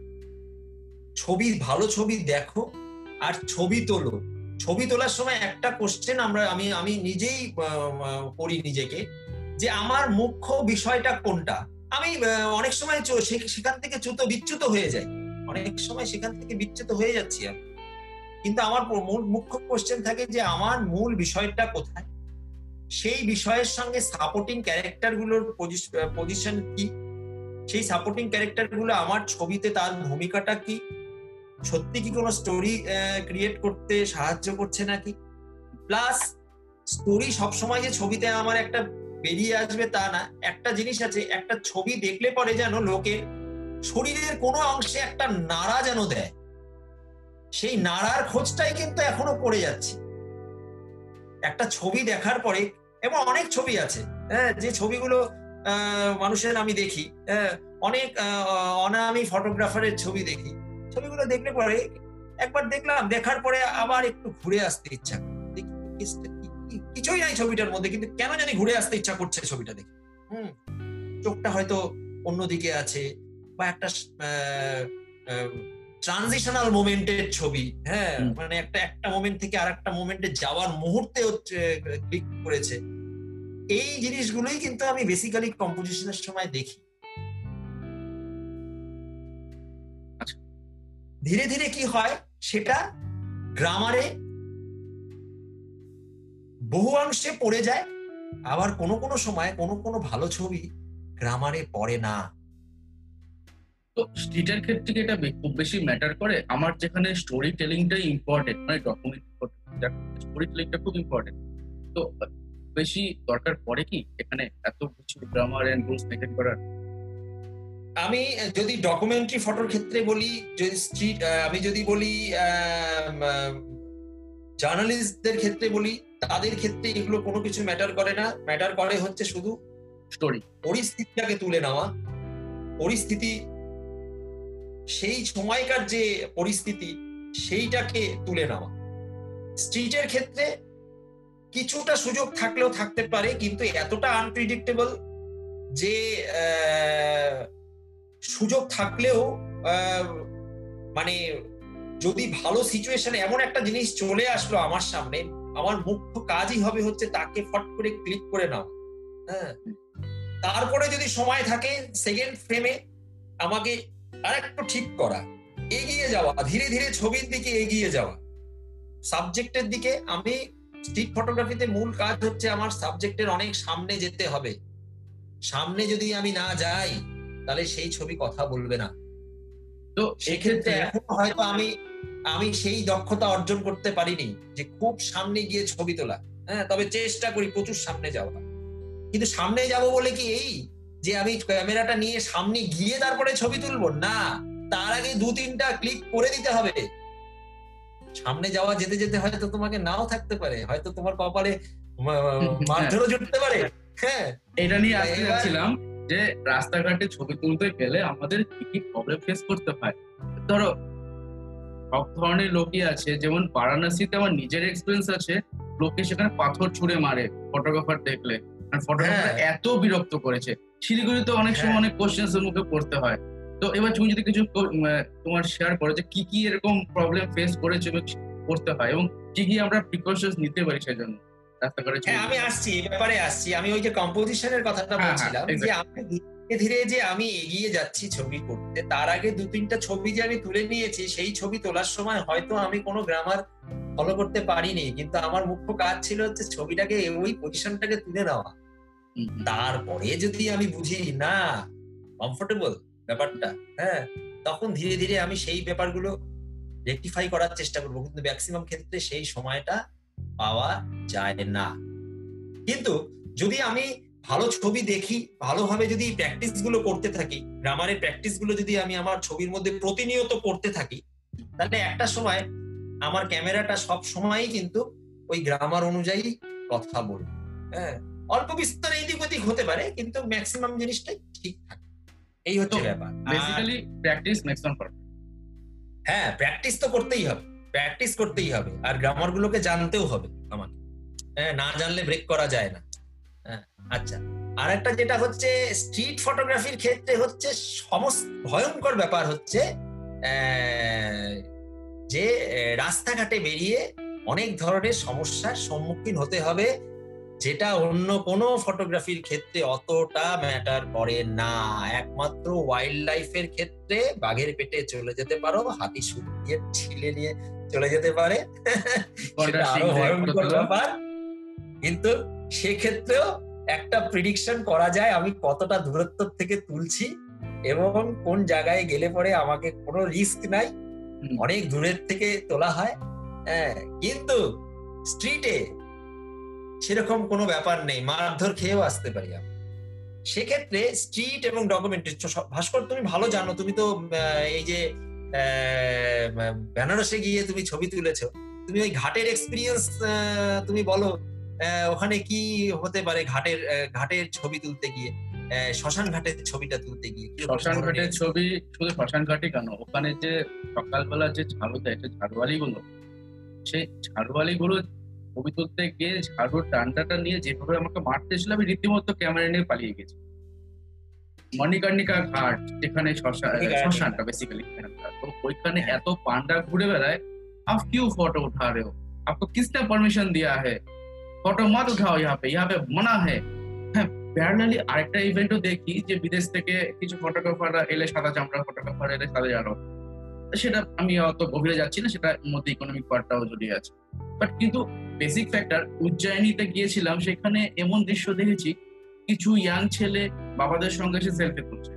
ছবি, ভালো ছবি দেখো আর ছবি তোলো। ছবি তোলার সময় একটা কোশ্চেন আমরা, আমি আমি নিজেই করি নিজেকে যে আমার মুখ্য বিষয়টা কোনটা? আমি অনেক সময় সেখান থেকে চ্যুত, বিচ্যুত হয়ে যাই। অনেক সময় সেখান থেকে বিচ্যুত হয়ে যাচ্ছি আমি। কিন্তু আমার মূল, মুখ্য কোশ্চেন থাকে যে আমার মূল বিষয়টা কোথায়? সেই বিষয়ের সঙ্গে সাপোর্টিং ক্যারেক্টারগুলোর পজিশন কি? সেই সাপোর্টিং ক্যারেক্টারগুলো আমার ছবিতে তার ভূমিকাটা কি? সত্যি কি কোনো স্টোরি ক্রিয়েট করতে সাহায্য করছে নাকি? প্লাস স্টোরি সবসময় যে ছবিতে আমার একটা বেরিয়ে আসবে তা না। একটা জিনিস আছে, একটা ছবি দেখলে পরে যেন লোকে শরীরের কোনো অংশে একটা নাড়া যেন দেয়। সেই নাড়ার খোঁজটাই কিন্তু এখনও পড়ে যাচ্ছে। একটা ছবি দেখার পরে এবং অনেক ছবি আছে হ্যাঁ যে ছবিগুলো আহ, মানুষের আমি দেখি হ্যাঁ, অনেক অনামি ফটোগ্রাফারের ছবি দেখি। ছবিগুলো দেখলে পরে একবার দেখলাম দেখার পরে আবার একটু ঘুরে আসতে ইচ্ছা কিছুই নাই ছবিটার মধ্যে কিন্তু কেন জানি ঘুরে আসতে ইচ্ছা করছে ছবিটা দেখে। হুম চোখটা হয়তো অন্যদিকে আছে বা একটা ট্রানজিশনাল মোমেন্টের ছবি হ্যাঁ মানে একটা একটা মোমেন্ট থেকে আর একটা মোমেন্টে যাওয়ার মুহূর্তে ক্লিক করেছে। এই জিনিসগুলোই কিন্তু আমি বেসিক্যালি কম্পোজিশনের সময় দেখি। আচ্ছা। ধীরে ধীরে কি হয়? সেটা গ্রামারে বহু অংশে পড়ে যায়, আবার কোনো কোনো সময় কোনো কোনো ভালো ছবি গ্রামারে পড়ে না। তো স্ট্রিটের ক্ষেত্রে এটা খুব বেশি ম্যাটার করে? আমার যেখানে স্টোরি টেলিংটাই ইম্পর্টেন্ট মানে ডকুমেন্ট স্টোরি টেলিংটা খুব ইম্পর্টেন্ট তো বেশি দরকার পড়ে কি? এখানে এত কিছু গ্রামার এন্ড রুলস মেনটেন করার? আমি যদি ডকুমেন্টারি ফটোর ক্ষেত্রে বলি যদি স্ট্রিট আমি যদি বলি জার্নালিস্টদের ক্ষেত্রে বলি তাদের ক্ষেত্রে এগুলো কোনো কিছু ম্যাটার করে না। ম্যাটার করে হচ্ছে শুধু স্টোরি পরিস্থিতিটাকে তুলে নেওয়া। পরিস্থিতি সেই সময়কার যে পরিস্থিতি সেইটাকে তুলে নেওয়া। স্ট্রিটের ক্ষেত্রে কিছুটা সুযোগ থাকলেও থাকতে পারে, কিন্তু এতটা আনপ্রিডিক্টেবল যে সুযোগ থাকলেও মানে যদি ভালো সিচুয়েশনে এমন একটা জিনিস চলে আসলো আমার সামনে, আমার মুখ্য কাজই হবে হচ্ছে তাকে ফট করে ক্লিক করে নাও হ্যাঁ। তারপরে যদি সময় থাকে সেকেন্ড ফ্রেমে আমাকে আরেকটু ঠিক করা, এগিয়ে যাওয়া, ধীরে ধীরে ছবির দিকে এগিয়ে যাওয়া। সাবজেক্টের দিকে আমি স্ট্রিট ফটোগ্রাফিতে মূল কাজ হচ্ছে আমার সাবজেক্টের অনেক সামনে যেতে হবে। সামনে যদি আমি না যাই তাহলে সেই ছবি কথা বলবে না। তো সেক্ষেত্রে এখন হয়তো আমি আমি সেই দক্ষতা অর্জন করতে পারিনি যে খুব সামনে গিয়ে ছবি তোলা। হ্যাঁ তবে চেষ্টা করি প্রচুর সামনে যাওয়া কিন্তু সামনে যাব বলে কি এই যে আমি ক্যামেরাটা নিয়ে সামনে গিয়ে তারপরে ছবি তুলবো? না তার আগে দু তিনটা ক্লিক করে দিতে হবে। সামনে যাওয়া যেতে যেতে হয়তো তোমাকে নাও থাকতে পারে। হয়তো তোমার কপালে মারধরও জুটতে পারে। হ্যাঁ। এটা নিয়ে আসতে যাচ্ছিলাম যে রাস্তাঘাটে ছবি তুলতে গেলে আমাদের কি কি প্রবলেম ফেস করতে হয়? ধরো সব ধরনের লোকই আছে। যেমন বারাণসীতে আমার নিজের এক্সপিরিয়েন্স আছে। লোকে সেখানে পাথর ছুঁড়ে মারে ফটোগ্রাফার দেখলে। ফটোগ্রাফার হ্যাঁ। এত বিরক্ত করেছে। শিলিগুড়িতে অনেক সময় হ্যাঁ। অনেক কোশ্চেন্স মুখে পড়তে হয়। তো এবার তুমি যদি কিছু তোমার শেয়ার করো যে কি কি এরকম প্রবলেম ফেস করেছে করতে হয় এবং কি কি আমরা প্রিকশনস নিতে পারি সেজন্য? হ্যাঁ আমি আসছি ব্যাপারে আসছি। আমি ওই যে কম্পোজিশনের কথাটা হ্যাঁ, বলছিলাম হ্যাঁ, যে আমি ধীরে ধীরে যে আমি এগিয়ে যাচ্ছি ছবি করতে তার আগে দু তিনটা ছবি যে আমি তুলে নিয়েছি সেই ছবি তোলার সময় হয়তো আমি কোনো গ্রামার ফলো করতে পারিনি। কিন্তু আমার মুখ্য কাজ ছিল হচ্ছে ছবিটাকে ওই পজিশনটাকে তুলে নেওয়া। তারপরে যদি আমি বুঝি না কমফোর্টেবল ব্যাপারটা হ্যাঁ? তখন ধীরে ধীরে আমি সেই ব্যাপারগুলো রেকটিফাই করার চেষ্টা করব। কিন্তু ম্যাক্সিমাম ক্ষেত্রে সেই সময়টা পাওয়া যায় না। কিন্তু যদি আমি ভালো ছবি দেখি, ভালোভাবে যদি প্র্যাকটিসগুলো করতে থাকি গ্রামারের প্র্যাকটিসগুলো যদি আমি আমার ছবির মধ্যে প্রতিনিয়ত করতে থাকি, তাহলে একটা সময় আমার ক্যামেরাটা সব সময়ই কিন্তু ওই গ্রামার অনুযায়ী কথা বলবে হ্যাঁ? অল্প বিস্তর এদিক ওদিক হতে পারে, কিন্তু ম্যাক্সিমাম জিনিসটাই ঠিক থাকে এই হচ্ছে ব্যাপার। বেসিক্যালি প্র্যাকটিস ম্যাক্সিমাম পারফেক্ট হ্যাঁ প্র্যাকটিস তো করতেই হবে। প্র্যাকটিস করতেই হবে। আর গ্রামার গুলোকে জানতেও হবে আমাকে। হ্যাঁ না জানলে ব্রেক করা যায় না। হ্যাঁ আচ্ছা। আর একটা যেটা হচ্ছে স্ট্রিট ফটোগ্রাফির ক্ষেত্রে হচ্ছে সমস্ত ভয়ঙ্কর ব্যাপার হচ্ছে যে রাস্তাঘাটে বেরিয়ে অনেক ধরনের সমস্যার সম্মুখীন হতে হবে যেটা অন্য কোনো ফটোগ্রাফির ক্ষেত্রে অতটা ম্যাটার করে না। একমাত্র ওয়াইল্ড লাইফের ক্ষেত্রে বাঘের পেটে চলে যেতে পারো হাতি দিয়ে ছিলে নিয়ে চলে যেতে পারে। সেটা আরও ভয়ঙ্কর ব্যাপার। কিন্তু সেক্ষেত্রেও একটা প্রিডিকশন করা যায় আমি কতটা দূরত্ব থেকে তুলছি এবং কোন জায়গায় গেলে পরে আমাকে কোনো রিস্ক নাই। অনেক দূরের থেকে তোলা হয়। হ্যাঁ কিন্তু স্ট্রিটে সেরকম কোনো ব্যাপার নেই মারধর খেয়েও আসতে পারি আমি। সেক্ষেত্রে স্ট্রিট এবং ডকুমেন্টারি ভাস্কর তুমি ভালো জানো তুমি তো এই যে বেনারসে গিয়ে তুমি ছবি তুলেছো তুমি ওই ঘাটের এক্সপিরিয়েন্স তুমি বলো ওখানে কি হতে পারে ঘাটের ঘাটের ছবি তুলতে গিয়ে শ্মশান ঘাটের ছবিটা তুলতে গিয়ে শ্মশান ঘাটের ছবি শুধু শ্মশান ঘাটে কেন ওখানে যে সকালবেলা যে ঝাড়ু দেয় যে ঝাড়ুয়ালি গুলো সেই ঝাড়ুয়ালি গুলো কবি তুলতে গিয়ে ঝাড়ুর ডান্ডাটা নিয়ে যেভাবে আমাকে মারতে এসেছিল আমি রীতিমতো ক্যামেরা নিয়ে পালিয়ে গেছি। মণিকর্ণিকা ঘাট যেখানে শ্মশানটা বেসিক্যালি তো ওইখানে হ্যাঁ। এত পান্ডা ঘুরে বেড়ায় আপ কিউ ফটো উঠা রে আপকো কিসনে পারমিশন দিয়া হে ফটো মত উঠাও ইহা পে ইহা পে মানা হে হ্যাঁ প্যারালালি আরেকটা ইভেন্টও দেখি যে বিদেশ থেকে কিছু ফটোগ্রাফাররা এলে সাদা চামড়া ফটোগ্রাফার এলে সাদা জানো সেটা আমি অত গভীরে যাচ্ছি না সেটার মধ্যে ইকোনমিক পার্টটাও জড়িয়ে আছে। বাট কিন্তু বেসিক ফ্যাক্টর উজ্জয়িনীতে গিয়েছিলাম সেখানে এমন দৃশ্য দেখেছি কিছু ইয়াং ছেলে বাবাদের সঙ্গে এসে সেলফি তুলছে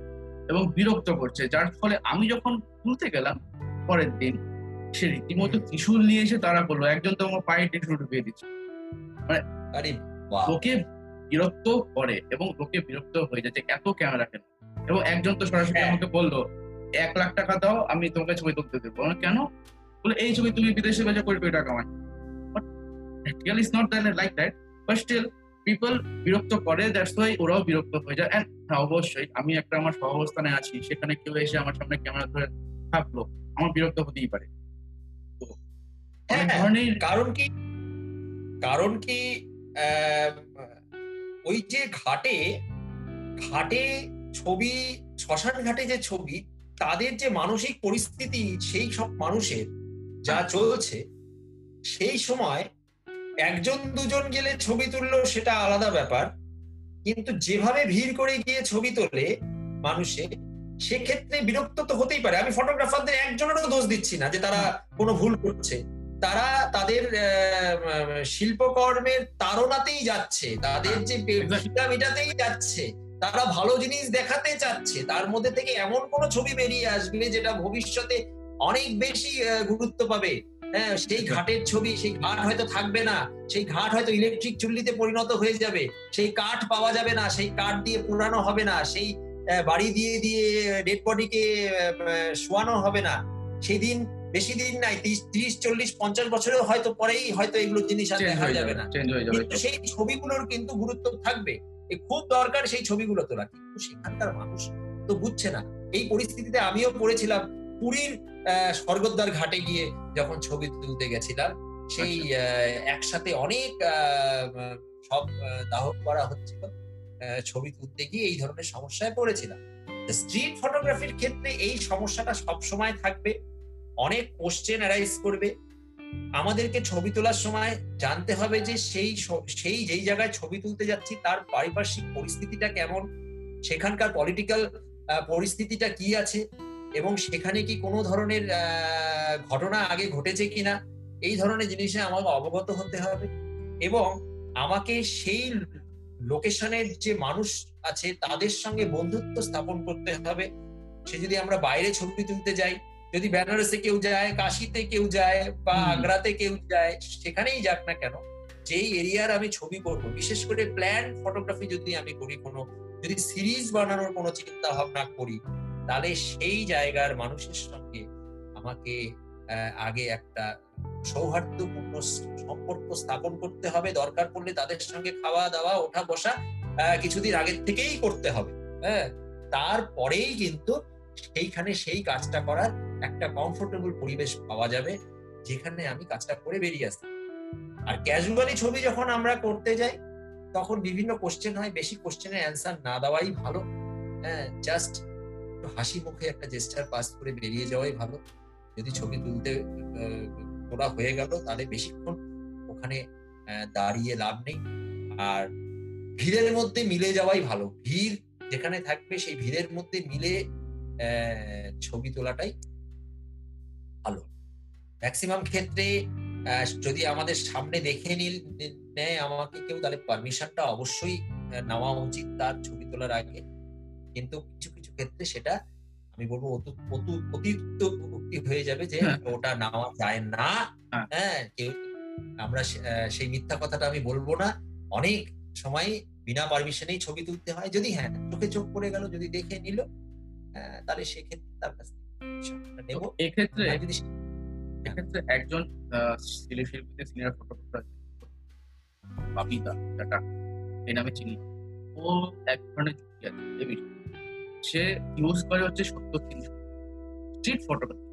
এবং বিরক্ত করছে যার ফলে আমি যখন তুলতে গেলাম পরের দিন সে রীতিমতো ত্রিশূল নিয়ে এসে তারা করল একজন তো আমার পায়ে ত্রিশূল ঢুকিয়ে দিচ্ছে আরে বাহ! লোকে বিরক্ত করে এবং লোকে বিরক্ত হয়ে যাচ্ছে এত ক্যামেরা কেন? এবং একজন তো সরাসরি হ্যাঁ। আমাকে বলল এক লাখ টাকা দাও আমি তোমাকে ছবি তুলতে দেবো। কেন? বলে এই ছবি তুমি বিদেশে বেচা কোটি কোটি টাকা কামাই practically is not like that but still people বিরক্ত করে দ্যাটস ওয়াই ওরাও বিরক্ত হয়ে যায়। অ্যান্ড হ্যাঁ অবশ্যই আমি একটা আমার সহাবস্থানে আছি সেখানে কেউ এসে আমার সামনে ক্যামেরা ধরে থাকল আমার বিরক্ত হতেই পারে। হ্যাঁ, ধরনের কারণ কি? কারণ কি ওই যে ঘাটে ঘাটে ছবি শ্মশান ঘাটে যে ছবি তাদের যে মানসিক পরিস্থিতি সেই সব মানুষের যা চলছে সেই সময় একজন দুজন গেলে ছবি তুললো সেটা আলাদা ব্যাপার। কিন্তু যেভাবে ভিড় করে গিয়ে ছবি তোলে মানুষে সেক্ষেত্রে বিরক্ত তো হতেই পারে। আমি ফটোগ্রাফারদের একজনেরও দোষ দিচ্ছি না যে তারা কোনো ভুল করছে। তারা তাদের আহ, শিল্পকর্মের তাড়নাতেই যাচ্ছে। তাদের যে ভিটা মিটাতেই যাচ্ছে। তারা ভালো জিনিস দেখাতে চাচ্ছে তার মধ্যে থেকে এমন কোন ছবি বেরিয়ে আসবে যেটা ভবিষ্যতে অনেক বেশি গুরুত্ব পাবে। হ্যাঁ সেই ঘাটের ছবি সেই ঘাট হয়তো থাকবে না সেই ঘাট হয়তো ইলেকট্রিক চুল্লিতে পরিণত হয়ে যাবে সেই কাঠ পাওয়া যাবে না সেই কাঠ দিয়ে পুরানো হবে না সেই বাড়ি দিয়ে দিয়ে ডেড বডিকে শোয়ানো হবে না। সেই দিন বেশি দিন নাই তিরিশ তিরিশ চল্লিশ পঞ্চাশ বছরেও হয়তো পরেই হয়তো এগুলো জিনিস আর দেখা যাবে না। কিন্তু সেই ছবিগুলোর কিন্তু গুরুত্ব থাকবে। খুব দরকার সেই ছবিগুলো তোলা কিন্তু সেখানকার মানুষ তো বুঝছে না। এই পরিস্থিতিতে আমিও পড়েছিলাম পুরীর স্বর্গদ্বার ঘাটে গিয়ে যখন ছবি তুলতে গেছিলাম। সেই আচ্ছা। একসাথে অনেক সব দাহ করা হচ্ছিল। ছবি তুলতে গিয়ে এই ধরনের সমস্যায় পড়েছিলাম। স্ট্রিট ফটোগ্রাফির ক্ষেত্রে এই সমস্যাটা সব সময় থাকবে। অনেক কোশ্চেন অ্যারাইজ করবে। আমাদেরকে ছবি তোলার সময় জানতে হবে যে সেই সেই যেই জায়গায় ছবি তুলতে যাচ্ছি, তার পারিপার্শ্বিক পরিস্থিতিটা কেমন? সেখানকার পলিটিক্যাল পরিস্থিতিটা কি আছে? এবং সেখানে কি কোনো ধরনের ঘটনা আগে ঘটেছে কিনা? এই ধরনের জিনিসে আমাকে অবগত হতে হবে। এবং আমাকে সেই লোকেশনের যে মানুষ আছে, তাদের সঙ্গে বন্ধুত্ব স্থাপন করতে হবে। সে যদি আমরা বাইরে ছবি তুলতে যাই যদি বেনারসে কেউ যায় কাশিতে কেউ যায় বা আগ্রাতে কেউ যায় সেখানেই যাক না কেন যেই এরিয়ার আমি ছবি করব বিশেষ করে প্ল্যান ফটোগ্রাফি যদি আমি করি কোনো যদি সিরিজ বানানোর কোনো চিন্তা ভাবনা করি তাহলে সেই জায়গার মানুষের সঙ্গে আমাকে আগে একটা সৌহার্দ্যপূর্ণ সম্পর্ক স্থাপন করতে হবে। দরকার পড়লে তাদের সঙ্গে খাওয়া দাওয়া ওঠা বসা আহ, কিছুদিন আগের থেকেই করতে হবে হ্যাঁ? তারপরেই কিন্তু সেইখানে সেই কাজটা করার একটা কমফোর্টেবল পরিবেশ পাওয়া যাবে, যেখানে আমি কাজটা করে বেরিয়ে আসতে পারি। আর ক্যাজুয়ালি ছবি যখন আমরা করতে যাই, তখন বিভিন্ন কোশ্চেন হয়, বেশি কোশ্চেনের অ্যান্সার না দেওয়াই ভালো। হ্যাঁ জাস্ট হাসি মুখে একটা জেস্টার পাস করে বেরিয়ে যাওয়াই ভালো। যদি ছবি তুলতে তোলা হয়ে গেল, তাহলে বেশিক্ষণ ওখানে দাঁড়িয়ে লাভ নেই। আর ভিড়ের মধ্যে মিলে যাওয়াই ভালো। ভিড় যেখানে থাকবে, সেই ভিড়ের মধ্যে মিলে ছবি তোলাটাই ভালো। ম্যাক্সিমাম ক্ষেত্রে যদি আমাদের সামনে দেখে নিল নেয় আমাকে কেউ তাহলে পারমিশনটা অবশ্যই নেওয়া উচিত তার ছবি তোলার আগে। কিন্তু কিছু কিছু ক্ষেত্রে সেটা আমি বলব অতু- অতু- অতিরিক্ত উক্তি হয়ে যাবে যে হ্যাঁ। ওটা নেওয়া যায় না। হ্যাঁ। হ্যাঁ কেউ আমরা সেই মিথ্যা কথাটা আমি বলব না। অনেক সময় বিনা পারমিশনেই ছবি তুলতে হয়। যদি হ্যাঁ চোখে চোখ পড়ে গেল যদি দেখে নিল তাহলে সেক্ষেত্রে তার কাছ তো এক্ষেত্রে এক্ষেত্রে একজন শিল্পীতে সিনিয়র ফটোগ্রাফার টাটা। এই নামে চিনি। ও এক ধরনের আছে বিষয়ে। সে ইউজ করে হচ্ছে সত্তর তিনশো। স্ট্রিট ফটোগ্রাফি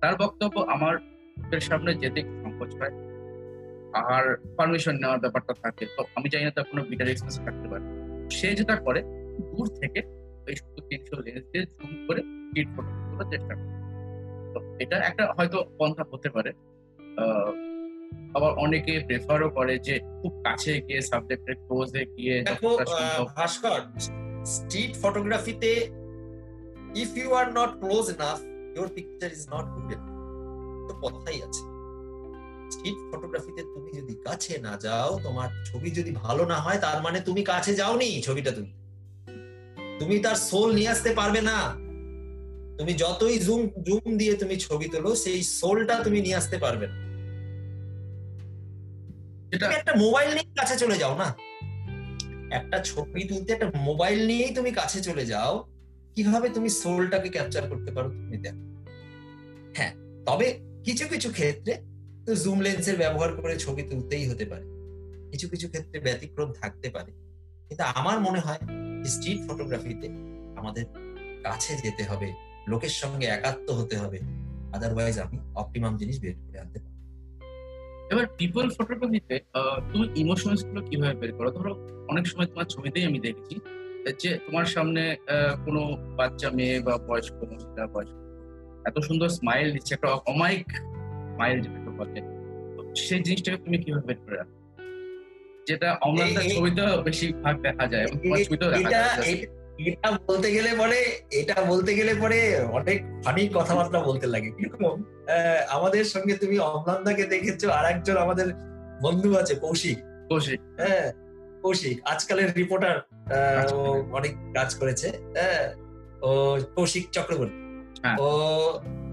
তার বক্তব্য আমার সামনে যেতে সংকোচ হয়। আর পারমিশন নেওয়ার ব্যাপারটা থাকে। তো আমি জানি না তার কোনো বিটার এক্সপেন্স থাকতে পারে। সে যেটা করে দূর থেকে ওই সত্তর তিনশো লেন্স দিয়ে জুম করে স্ট্রিট ফটো তোলার চেষ্টা করে। তো এটা একটা হয়তো পন্থা হতে পারে। আবার অনেকে প্রেফারও করে যে খুব কাছে গিয়ে সাবজেক্টের ক্লোজে গিয়ে ভাস্কর স্ট্রিট ফটোগ্রাফিতে if you are not close enough your picture is not good তো কথাই আছে। স্ট্রিট ফটোগ্রাফিতে তুমি যদি কাছে না যাও তোমার ছবি যদি ভালো না হয় তার মানে তুমি কাছে যাওনি ছবিটা তুমি তুমি তার সোল নিয়ে আসতে পারবে না। তুমি যতই জুম জুম দিয়ে তুমি ছবি তোলো সেই সোলটা তুমি নিয়ে আসতে পারবে না। একটা মোবাইল নিয়ে কাছে চলে যাও না। একটা ছবি তুলতে একটা মোবাইল নিয়েই তুমি কাছে চলে যাও কীভাবে তুমি সোলটাকে ক্যাপচার করতে পারো তুমি দেখো। হ্যাঁ তবে কিছু কিছু ক্ষেত্রে তো জুম লেন্সের ব্যবহার করে ছবি তুলতেই হতে পারে। কিছু কিছু ক্ষেত্রে ব্যতিক্রম থাকতে পারে। কিন্তু আমার মনে হয় স্ট্রিট ফটোগ্রাফিতে আমাদের কাছে যেতে হবে লোকের সঙ্গে একাত্ম হতে হবে। আদারওয়াইজ আমি অপটিমাম জিনিস বের করে আনতে পারব এবার পিপল ফটোগ্রাফিতে তুমি ইমোশনসগুলো কীভাবে বের করো? ধরো অনেক সময় তোমার ছবিতেই আমি দেখেছি যে তোমার সামনে কোনো বাচ্চা মেয়ে বা বয়স্ক মহিলা বয়স্ক এত সুন্দর স্মাইল দিচ্ছে একটা অমায়িক স্মাইল যেটাকে বলে। সেই জিনিসটাকে তুমি কীভাবে বের করে রাখো যেটা অমলানদার ছবিতেও বেশিরভাগ দেখা যায় এবং তোমার ছবিতেও দেখা যায়। এটা বলতে গেলে পরে এটা বলতে গেলে পরে অনেক ফানি কথাবার্তা বলতে লাগে। কীরকম? আমাদের সঙ্গে তুমি অমলান্দাকে দেখেছ আর একজন আমাদের বন্ধু আছে কৌশিক। কৌশিক। হ্যাঁ কৌশিক। আজকালের রিপোর্টার অনেক কাজ করেছে হ্যাঁ। ও কৌশিক চক্রবর্তী। হ্যাঁ। ও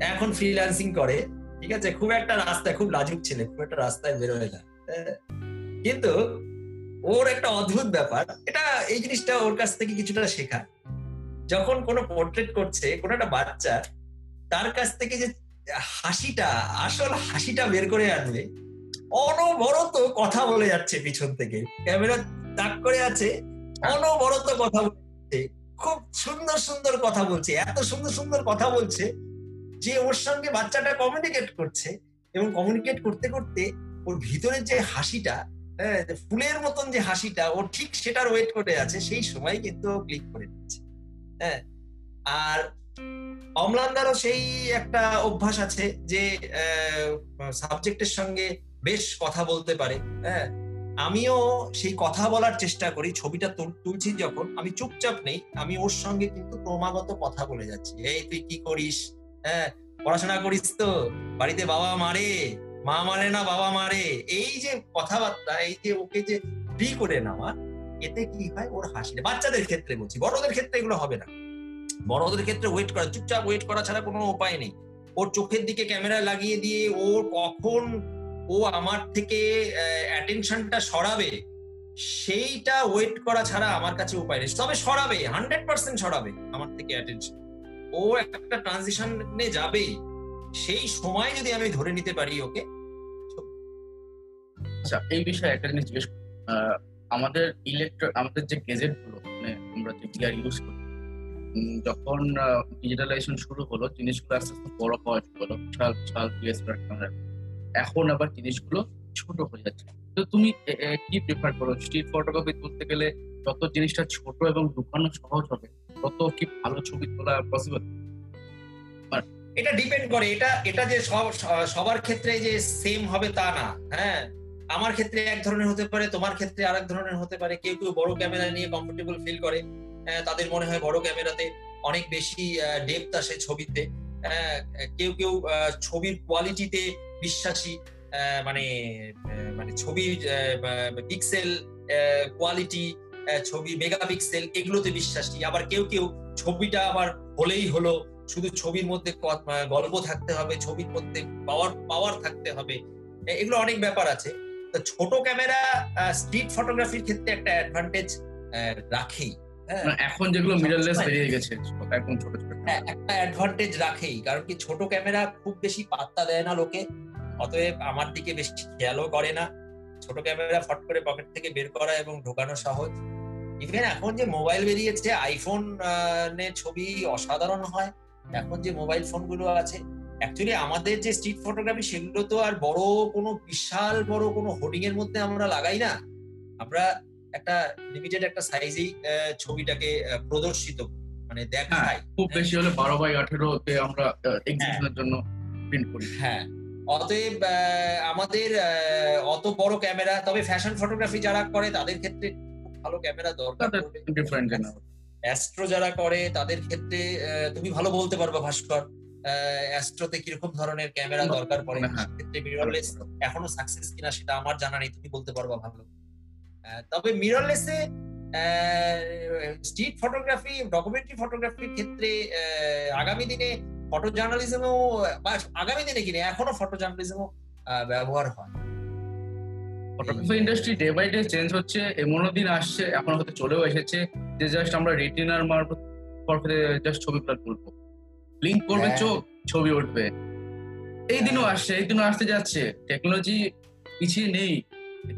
এখন ফ্রিল্যান্সিং করে ঠিক আছে? খুব একটা রাস্তায় খুব লাজুক ছেলে খুব একটা রাস্তায় বেরোয় না হ্যাঁ। কিন্তু ওর একটা অদ্ভুত ব্যাপার। এটা, এই জিনিসটা ওর কাছ থেকে কিছুটা শেখা। যখন কোনো পোর্ট্রেট করছে, কোনো একটা বাচ্চা, তার কাছ থেকে যে হাসিটা, আসল হাসিটা বের করে আনবে অনবরত কথা বলে যাচ্ছে পিছন থেকে। ক্যামেরা তাক করে আছে, অনবরত কথা বলছে, খুব সুন্দর সুন্দর কথা বলছে, এত সুন্দর সুন্দর কথা বলছে যে ওর সঙ্গে বাচ্চাটা কমিউনিকেট করছে এবং কমিউনিকেট করতে করতে ওর ভিতরের যে হাসিটা ফুলের মতন যে হাসিটা, ও ঠিক সেটার ওয়েট করে আছে, সেই সময় কিন্তু ক্লিক করে দিচ্ছে হ্যাঁ আর অম্লানদারও সেই একটা অভ্যাস আছে যে সাবজেক্টের সঙ্গে বেশ কথা বলতে পারে। আমিও সেই কথা বলার চেষ্টা করি, ছবিটা তুলছি যখন, আমি চুপচাপ নেই, আমি ওর সঙ্গে কিন্তু ক্রমাগত কথা বলে যাচ্ছি। এই তুই কি করিস? হ্যাঁ পড়াশোনা করিস তো? বাড়িতে বাবা মারে? মা মারে না, বাবা মারে এই যে কথাবার্তা, এই যে ওকে যে ফ্রি করে নেওয়া, এতে কি হয়? ওর হাসি বাচ্চাদের ক্ষেত্রে বলছি, বড়দের ক্ষেত্রে এগুলো হবে না। বড়দের ক্ষেত্রে ওয়েট করা, চুপচাপ ওয়েট করা ছাড়া কোনো উপায় নেই। ওর চোখের দিকে ক্যামেরা লাগিয়ে দিয়ে ওর কখন ও আমার থেকে অ্যাটেনশনটা সরাবে, সেইটা ওয়েট করা ছাড়া আমার কাছে উপায় নেই। তবে সরাবে হান্ড্রেড পার্সেন্ট সরাবে আমার থেকে অ্যাটেনশন ও একটা ট্রানজিশনে যাবেই। সেই সময় যদি আমি ধরে নিতে পারি ওকে আচ্ছা এই বিষয়ে একটা জিনিস জিজ্ঞেস আমাদের ইলেকট্র আমাদের যে গেজেটগুলো মানে আমরা যে গিয়ার ইউজ করি যখন ডিজিটালাইজেশন শুরু হলো, জিনিসগুলো আস্তে আস্তে বড় হওয়া শুরু হলো। বিশাল বিশাল ক্যামেরা এখন আবার জিনিসগুলো ছোট হয়ে যাচ্ছে। তো তুমি কি প্রেফার করো? স্ট্রিট ফটোগ্রাফি তুলতে গেলে যত জিনিসটা ছোট এবং ঢুকানো সহজ হবে, তত কি ভালো ছবি তোলা পসিবল এটা ডিপেন্ড করে। এটা এটা যে সব- সবার ক্ষেত্রে যে সেম হবে তা না হ্যাঁ? আমার ক্ষেত্রে এক ধরনের হতে পারে, তোমার ক্ষেত্রে আরেক ধরনের হতে পারে। কেউ কেউ বড় ক্যামেরা নিয়ে কমফোর্টেবল ফিল করে। তাদের মনে হয় বড় ক্যামেরাতে অনেক বেশি ডেপথ আসে ছবিতে। কেউ কেউ ছবির কোয়ালিটিতে বিশ্বাসী মানে মানে ছবির পিক্সেল কোয়ালিটি ছবি মেগাপিক্সেল এগুলোতে বিশ্বাসী। আবার কেউ কেউ ছবিটা আবার হলেই হলো, শুধু ছবির মধ্যে গল্প থাকতে হবে, ছবির মধ্যে পাওয়ার পাওয়ার থাকতে হবে। এগুলো অনেক ব্যাপার আছে। ছোট ক্যামেরা স্ট্রিট ফটোগ্রাফির ক্ষেত্রে একটা অ্যাডভান্টেজ রাখেই হ্যাঁ। এখন যেগুলো মিররলেস বেরিয়ে গেছে একদম ছোট ছোট হ্যাঁ, একটা অ্যাডভান্টেজ রাখেই কারণ কি ছোট ক্যামেরা খুব বেশি পাত্তা দেয় না লোকে অতএব আমার দিকে বেশি খেয়ালও করে না। ছোট ক্যামেরা ফট করে পকেট থেকে বের করা এবং ঢোকানো সহজ। ইভেন এখন যে মোবাইল বেরিয়েছে আইফোন ছবি অসাধারণ হয়। এখন যে মোবাইল ফোনগুলো আছে অ্যাকচুয়ালি আমাদের যে স্ট্রিট ফটোগ্রাফি সেগুলো তো আর বড় কোনো বিশাল বড় কোনো হোর্ডিং এর মধ্যে আমরা লাগাই না। আমরা একটা লিমিটেড একটা সাইজেই ছবিটাকে প্রদর্শিত মানে হ্যাঁ দেখাই খুব বেশি হলে বারো বাই আঠেরো তে আমরা এক্সিবিশনের জন্য প্রিন্ট করি। হ্যাঁ। অতএব আমাদের অত বড় ক্যামেরা তবে ফ্যাশন ফটোগ্রাফি যারা করে তাদের ক্ষেত্রে ভালো ক্যামেরা দরকার অ্যাস্ট্রো যারা করে তাদের ক্ষেত্রে তুমি ভালো বলতে পারবে ভাস্কর। অ্যাস্ট্রোতে কীরকম ধরনের ক্যামেরা দরকার পড়ে হ্যাঁ। সেক্ষেত্রে মিররলেস এখনও সাকসেস কিনা সেটা আমার জানা নেই তুমি বলতে পারবা ভালো। তবে মিররলেসে স্ট্রিট ফটোগ্রাফি ডকুমেন্টারি ফটোগ্রাফির ক্ষেত্রে আগামী দিনে ফটো জার্নালিজমও বা আগামী দিনে কিনে এখনও ফটো জার্নালিজমও ব্যবহার হয়। Photography industry day by day change হচ্ছে এমনও দিন আসছে এখন হয়তো চলেও এসেছে যে জাস্ট আমরা রেটিনার মারফত জাস্ট ছবিগুলো তুলবো লিঙ্ক করবে হ্যাঁ। চোখ ছবি উঠবে। এই দিনও আসছে এই দিনও আসতে যাচ্ছে। টেকনোলজি পিছিয়ে নেই।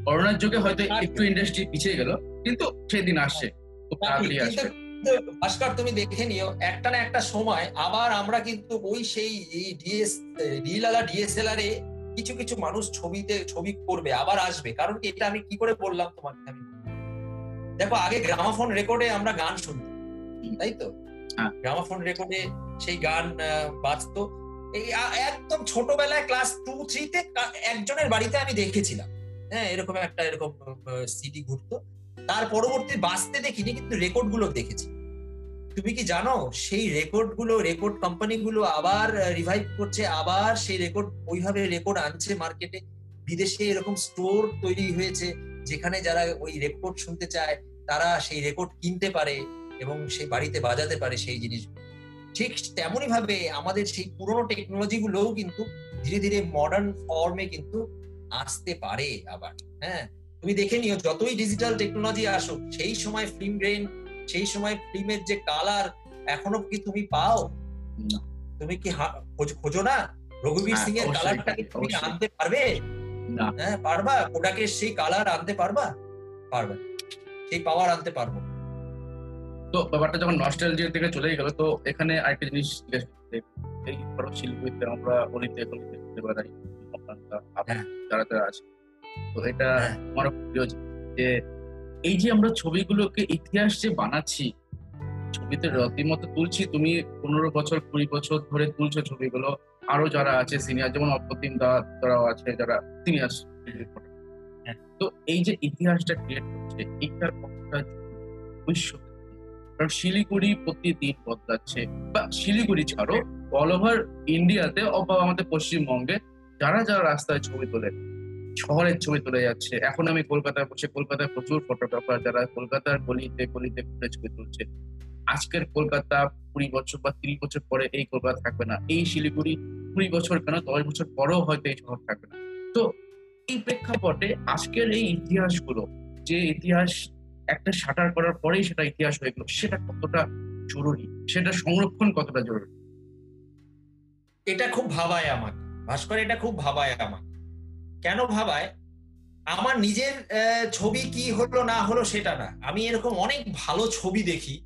করোনার যুগে হয়তো একটু ইন্ডাস্ট্রি পিছিয়ে গেল কিন্তু সেদিন আসছে খুব তাড়াতাড়ি আসছে। ভাস্কর তুমি দেখে নিও একটা না একটা সময় আবার আমরা কিন্তু ওই সেই ডিএস রিলালা ডিএসএলআর এ কিছু কিছু মানুষ ছবিতে ছবি করবে আবার আসবে। কারণ কি এটা আমি কি করে বললাম তোমাকে আমি? দেখো আগে গ্রামাফোন রেকর্ডে আমরা গান শুনতাম তাই তো? হ্যাঁ। গ্রামাফোন রেকর্ডে সেই গান বাজতো। এই একদম ছোটবেলায় ক্লাস টু থ্রিতে একজনের বাড়িতে আমি দেখেছিলাম। হ্যাঁ এরকম একটা, এরকম সিডি ঘুরতো। তার পরবর্তী বাঁচতে দেখিনি, কিন্তু রেকর্ডগুলো দেখেছি। তুমি কি জানো, সেই রেকর্ডগুলো রেকর্ড কোম্পানি গুলো আবার রিভাইভ করছে, আবার সেই রেকর্ড, ওইভাবে রেকর্ড আনছে মার্কেটে। বিদেশে এরকম স্টোর তৈরি হয়েছে, যেখানে যারা ওই রেকর্ড শুনতে চায়, তারা সেই রেকর্ড কিনতে পারে। এবং সেই বাড়িতে বাজাতে পারে সেই জিনিস ঠিক তেমনই ভাবে আমাদের সেই পুরোনো টেকনোলজি গুলোও কিন্তু ধীরে ধীরে মডার্ন ফর্মে কিন্তু আসতে পারে আবার হ্যাঁ? তুমি দেখে নিও যতই ডিজিটাল টেকনোলজি আসুক সেই সময় ফিল্ম গ্রেন সেই সময় ফিল্মের যে কালার এখনও কি তুমি পাও? তুমি কি খোঁজো না? রঘুবীর সিং এর কালারটাকে তুমি আনতে পারবে? হ্যাঁ পারবা? কোডাকের সেই কালার আনতে পারবা? পারবে। সেই পাওয়ার আনতে পারব। না। তো ব্যাপারটা যখন নস্টালজিয়া থেকে চলে গেল তো এখানে আরেকটা জিনিস এই ধরো শিল্পীতে আমরা অলিতে গলিতে ঘুরতে বেড়াই হ্যাঁ। যারা যারা আছে তো এটা হ্যাঁ। আমার প্রিয় যে এই যে আমরা ছবিগুলোকে ইতিহাস যে বানাচ্ছি ছবিতে রীতিমতো তুলছি তুমি পনেরো বছর কুড়ি বছর ধরে তুলছো ছবিগুলো আরও যারা আছে সিনিয়র যেমন অপ্রতিম দা যারাও আছে যারা সিনিয়র হ্যাঁ। তো এই যে ইতিহাসটা ক্রিয়েট করছে এইটার কতটা ভবিষ্যৎ কারণ শিলিগুড়ি প্রতিদিন বদলাচ্ছে। বা শিলিগুড়ি ছাড়ো অল ওভার ইন্ডিয়াতে অথবা আমাদের পশ্চিমবঙ্গে যারা যারা রাস্তায় ছবি তোলে, শহরের ছবি তোলে যাচ্ছে। এখন আমি কলকাতায় বসে, কলকাতায় প্রচুর ফটোগ্রাফার যারা কলকাতার গলিতে গলিতে ঘুরে ছবি তুলছে। আজকের কলকাতা কুড়ি বছর বা তিরিশ বছর পরে এই কলকাতা থাকবে না। এই শিলিগুড়ি কুড়ি বছর কেন, দশ বছর পরেও হয়তো এই শহর থাকবে না। তো এই প্রেক্ষাপটে আজকের এই ইতিহাসগুলো, যে ইতিহাস একটা শাটার করার পরেই সেটা ইতিহাস হয়ে গেল। সেটা কতটা জরুরি? সেটা সংরক্ষণ কতটা জরুরি? এটা খুব ভাবায় আমাকে। ভাস্কর, এটা খুব ভাবায় আমাকে। কেন ভাবায়? আমার নিজের ছবি কি হলো, না হলো সেটা না। আমি এরকম অনেক ভালো ছবি দেখি।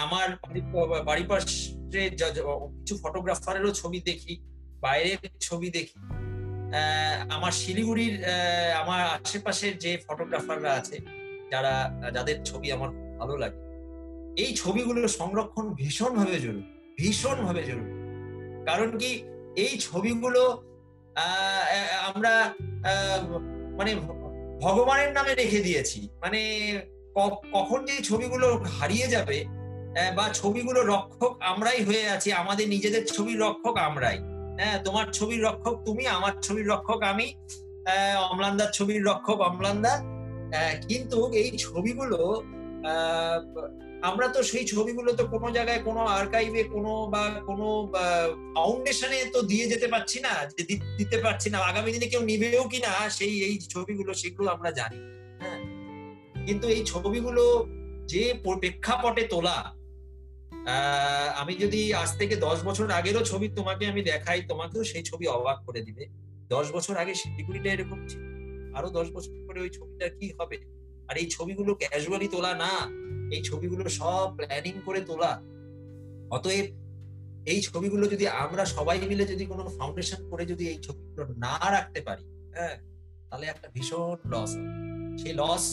আমার বাড়ি- বাড়ির পাশে যা- যা- কিছু ফটোগ্রাফারেরও ছবি দেখি, বাইরের ছবি দেখি। আমার শিলিগুড়ির আমার আশেপাশের যে ফটোগ্রাফাররা আছে যারা যাদের ছবি আমার ভালো লাগে। এই ছবিগুলো সংরক্ষণ ভীষণ ভাবে জরুরি ভীষণ ভাবে জরুরি। কারণ কি, এই ছবিগুলো আমরা মানে ভগবানের নামে রেখে দিয়েছি। মানে কখন যে ছবিগুলো হারিয়ে যাবে বা ছবিগুলো রক্ষক আমরাই হয়ে আছি, আমাদের নিজেদের ছবির রক্ষক আমরাই। হ্যাঁ তোমার ছবির রক্ষক তুমি, আমার ছবির রক্ষক আমি অম্লানদার ছবির রক্ষক অম্লানদা কিন্তু এই ছবিগুলো আমরা তো সেই ছবিগুলো তো কোনো জায়গায়, কোনো আর্কাইভে কোনো বা কোনো ফাউন্ডেশনে তো দিয়ে যেতে পারছি না দিতে পারছি না। আগামী দিনে কেউ নিবেও কিনা সেই, এই ছবিগুলো, সেগুলো আমরা জানি। হ্যাঁ। কিন্তু এই ছবিগুলো যে প্রেক্ষাপটে তোলা আমি যদি আজ থেকে দশ বছর আগেরও ছবি তোমাকে আমি দেখাই, তোমাকেও সেই ছবি অবাক করে দিবে। দশ বছর আগে শিলিগুড়িটা এরকম ছিল। আরও দশ বছর পরে ওই ছবিটা কি হবে? আর এই ছবিগুলো ক্যাজুয়ালি তোলা না এই ছবিগুলো সব প্ল্যানিং করে তোলা। অতএব এই ছবিগুলো যদি আমরা সবাই মিলে যদি কোনো ফাউন্ডেশন করে যদি এই ছবিগুলো না রাখতে পারি হ্যাঁ তাহলে একটা ভীষণ লস সেই লস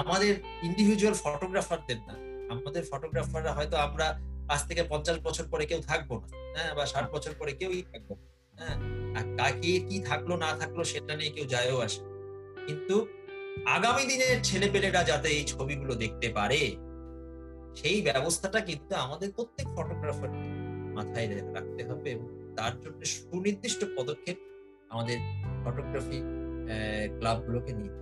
আমাদের ইন্ডিভিজুয়াল ফটোগ্রাফারদের না। আমাদের ফটোগ্রাফাররা হয়তো আমরা আজ থেকে পঞ্চাশ বছর পরে কেউ থাকব না হ্যাঁ বা ষাট বছর পরে কেউই থাকব না, হ্যাঁ আর কাকে কি থাকল না থাকল সেটা নিয়ে কেউ যায়ও আসে কিন্তু আগামী দিনের ছেলেপেলেরা যাতে এই ছবিগুলো দেখতে পারে, সেই ব্যবস্থাটা কিন্তু আমাদের প্রত্যেক ফটোগ্রাফার মাথায় রাখতে হবে এবং তার জন্য সুনির্দিষ্ট পদক্ষেপ আমাদের ফটোগ্রাফি ক্লাবগুলোকে নিতে।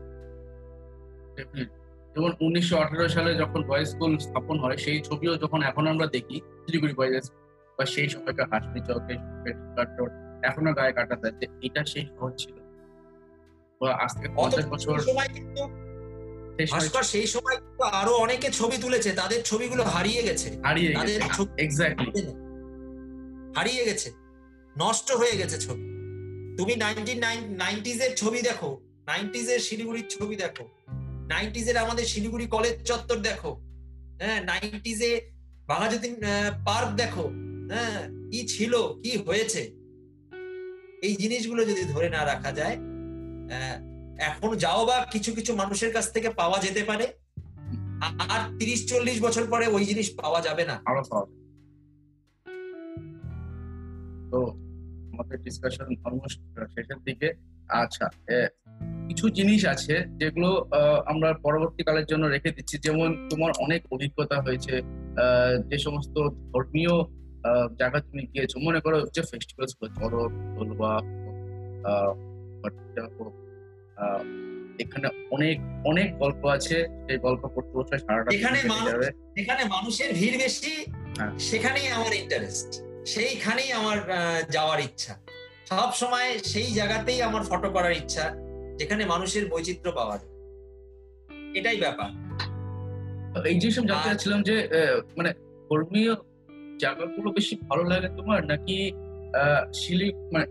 যেমন উনিশশো আঠারো সালে যখন বয়েজ স্কুল স্থাপন হয়, সেই ছবিও যখন এখন আমরা দেখি, শিলিগুড়ি বয়েজ বা সেই সময়কার চৌকে এখনও গায়ে কাটা দেয় যে এটা সেই শহর ছিল আজ থেকে পঞ্চাশ বছর সেই সময় ভাস্কর সেই আরও অনেকে ছবি তুলেছে তাদের ছবিগুলো হারিয়ে গেছে। হারিয়ে তাদের গেছে এক্স্যাক্টলি হারিয়ে গেছে। নষ্ট হয়ে গেছে ছবি। তুমি নাইনটিজ এর ছবি দেখো। নাইনটিজ এর শিলিগুড়ির ছবি দেখো। নাইনটিজ এর আমাদের শিলিগুড়ি কলেজ চত্বর দেখো। হ্যাঁ নাইনটিজ এ বাঘাযতীন পার্ক দেখো। হ্যাঁ কি ছিল কি হয়েছে? এই জিনিসগুলো যদি ধরে না রাখা যায় এখন যাও বা কিছু কিছু মানুষের কাছ থেকে পাওয়া যেতে পারে। আর তিরিশ, চল্লিশ বছর পরে ওই জিনিস পাওয়া যাবে না। তো আমাদের ডিসকাশন অলমোস্ট শেষের দিকে। আচ্ছা কিছু জিনিস আছে যেগুলো আমরা পরবর্তীকালের জন্য রেখে দিচ্ছি। যেমন তোমার অনেক অভিজ্ঞতা হয়েছে যে সমস্ত ধর্মীয় জায়গা তুমি গিয়েছো। মনে করো যে ফেস্টিভ্যালসগুলো চরক দোলবা এখানে অনেক অনেক গল্প আছে। সেই গল্প পড়তে বসে সারাটা এখানে। যেখানে মানুষের ভিড় বেশি হ্যাঁ। সেখানেই আমার ইন্টারেস্ট সেইখানেই আমার যাওয়ার ইচ্ছা। সব সময় সেই জায়গাতেই আমার ফটো করার ইচ্ছা যেখানে মানুষের বৈচিত্র্য পাওয়া যায়। এটাই ব্যাপার। এই যে সব জানতে চাচ্ছিলাম যে মানে ধর্মীয় জায়গাগুলো বেশি ভালো লাগে তোমার? নাকি শিলি মানে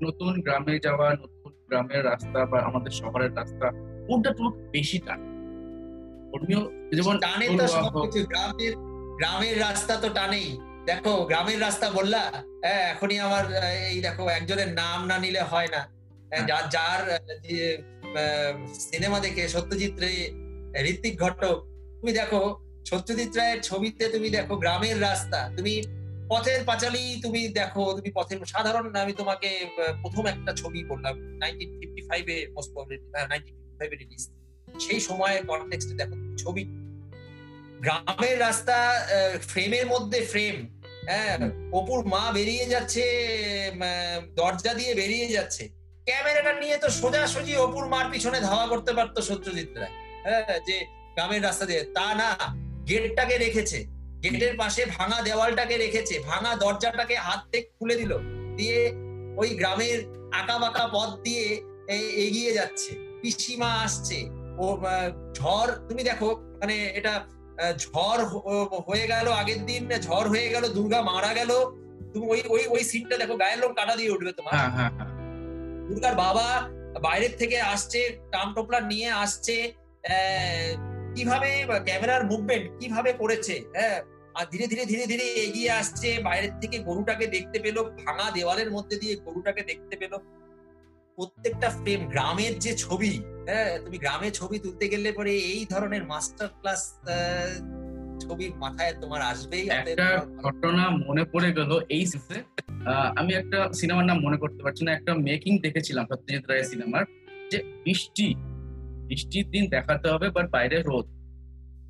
নতুন গ্রামে যাওয়া নতুন গ্রামের রাস্তা বা আমাদের শহরের রাস্তা কোনটা তোমাকে বেশি টানে? ধর্মীয় যেমন টানে তো সবকিছু গ্রামের গ্রামের রাস্তা তো টানেই। দেখো গ্রামের রাস্তা বললা হ্যাঁ এখনই আমার এই দেখো একজনের নাম না নিলে হয় না। হ্যাঁ, যার যার সিনেমা দেখে সত্যজিৎ রে ঋত্বিক ঘটক তুমি দেখো সত্যজিৎ রায়ের ছবিতে তুমি দেখো গ্রামের রাস্তা। তুমি পথের পাঁচালি তুমি দেখো, তুমি পথের সাধারণ, আমি তোমাকে প্রথম একটা ছবি বললাম সেই সময়ের কনটেক্সটে দেখো ছবি। গ্রামের রাস্তা ফ্রেমের মধ্যে ফ্রেম হ্যাঁ অপুর মা বেরিয়ে যাচ্ছে দরজা দিয়ে বেরিয়ে যাচ্ছে। ক্যামেরাটা নিয়ে তো সোজাসুজি অপুর মার পিছনে ধাওয়া করতে পারতো সত্যজিৎ রায় হ্যাঁ যে গ্রামের রাস্তা দিয়ে। তা না গেটটাকে রেখেছে। গেটের পাশে ভাঙা দেওয়ালটাকে রেখেছে। ভাঙা দরজাটাকে হাত থেকে খুলে দিল। দিয়ে ওই গ্রামের আঁকা বাঁকা পথ দিয়ে এগিয়ে যাচ্ছে। পিসিমা আসছে। ও ঝড় তুমি দেখো মানে এটা ঝড় হয়ে গেল আগের দিন ঝড় হয়ে গেল দুর্গা মারা গেল। তুমি ওই ওই ওই সিনটা দেখো গায়ের লোক কাটা দিয়ে উঠবে তোমার। হ্যাঁ হ্যাঁ হ্যাঁ। দুর্গার বাবা বাইরের থেকে আসছে টাম টোপলা নিয়ে আসছে আহ, কীভাবে ক্যামেরার মুভমেন্ট কীভাবে করেছে? হ্যাঁ আর ধীরে ধীরে ধীরে ধীরে এগিয়ে আসছে বাইরের থেকে গরুটাকে দেখতে পেল ভাঙা দেওয়ালের মধ্যে দিয়ে গরুটাকে দেখতে পেল। প্রত্যেকটা ফ্রেম গ্রামের যে ছবি হ্যাঁ তুমি গ্রামে ছবি তুলতে গেলে পরে এই ধরনের মাস্টার ক্লাস ছবি মাথায় তোমার আসবেই। একটা ঘটনা মনে পড়ে গেল এই আমি একটা সিনেমার নাম মনে করতে পারছি না একটা মেকিং দেখেছিলাম সত্যজিৎ রায়ের সিনেমার যে বৃষ্টি বৃষ্টির দিন দেখাতে হবে বাট বাইরে রোদ।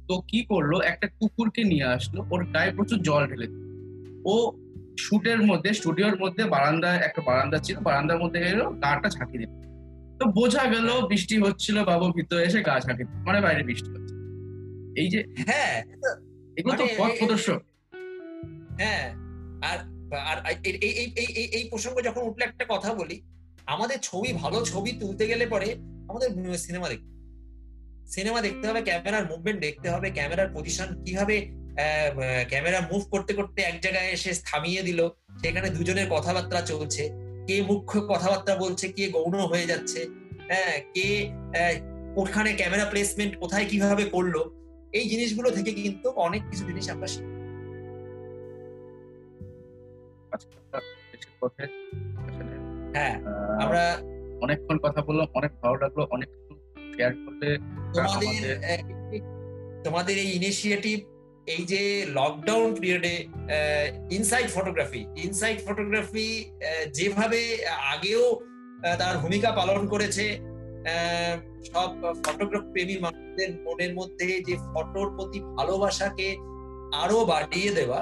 তো কি করল? একটা কুকুরকে নিয়ে আসলো ওর গায়ে প্রচুর জল ঢেলে ও শুটের মধ্যে স্টুডিওর মধ্যে বারান্দায় একটা বারান্দা ছিল বারান্দার মধ্যে গেল গাটা ঝাঁকি দিল। তো বোঝা গেল বৃষ্টি হচ্ছিল বাবু ভিতরে এসে গা ঝাঁকি দিল। মানে বাইরে বৃষ্টি হচ্ছে। এই যে হ্যাঁ এগুলো তো মানে পথ প্রদর্শক। হ্যাঁ আর আর এই এই এই প্রসঙ্গে যখন উঠলে একটা কথা বলি আমাদের ছবি ভালো ছবি তুলতে গেলে পরে আমাদের সিনেমা দেখতে সিনেমা দেখতে হবে ক্যামেরার মুভমেন্ট দেখতে হবে ক্যামেরার পজিশন কীভাবে ক্যামেরা মুভ করতে করতে এক জায়গায় এসে থামিয়ে দিল সেখানে দুজনের কথাবার্তা চলছে কে মুখ্য কথাবার্তা বলছে কে গৌণ হয়ে যাচ্ছে হ্যাঁ কে ওখানে ক্যামেরা প্লেসমেন্ট কোথায় কীভাবে করল এই জিনিসগুলো থেকে কিন্তু অনেক কিছু জিনিস আমরা শিখি আজকে হ্যাঁ আমরা অনেকক্ষণ কথা বললাম অনেক ভালো লাগল অনেক কিছু শেয়ার করলে তোমাদের তোমাদের এই ইনিশিয়েটিভ এই যে লকডাউন পিরিয়ডে ইনসাইড ফটোগ্রাফি ইনসাইড ফটোগ্রাফি যেভাবে আগেও তার ভূমিকা পালন করেছে সব ফটোগ্রাফ প্রেমী মানুষদের মনের মধ্যে যে ফটোর প্রতি ভালোবাসাকে আরও বাড়িয়ে দেওয়া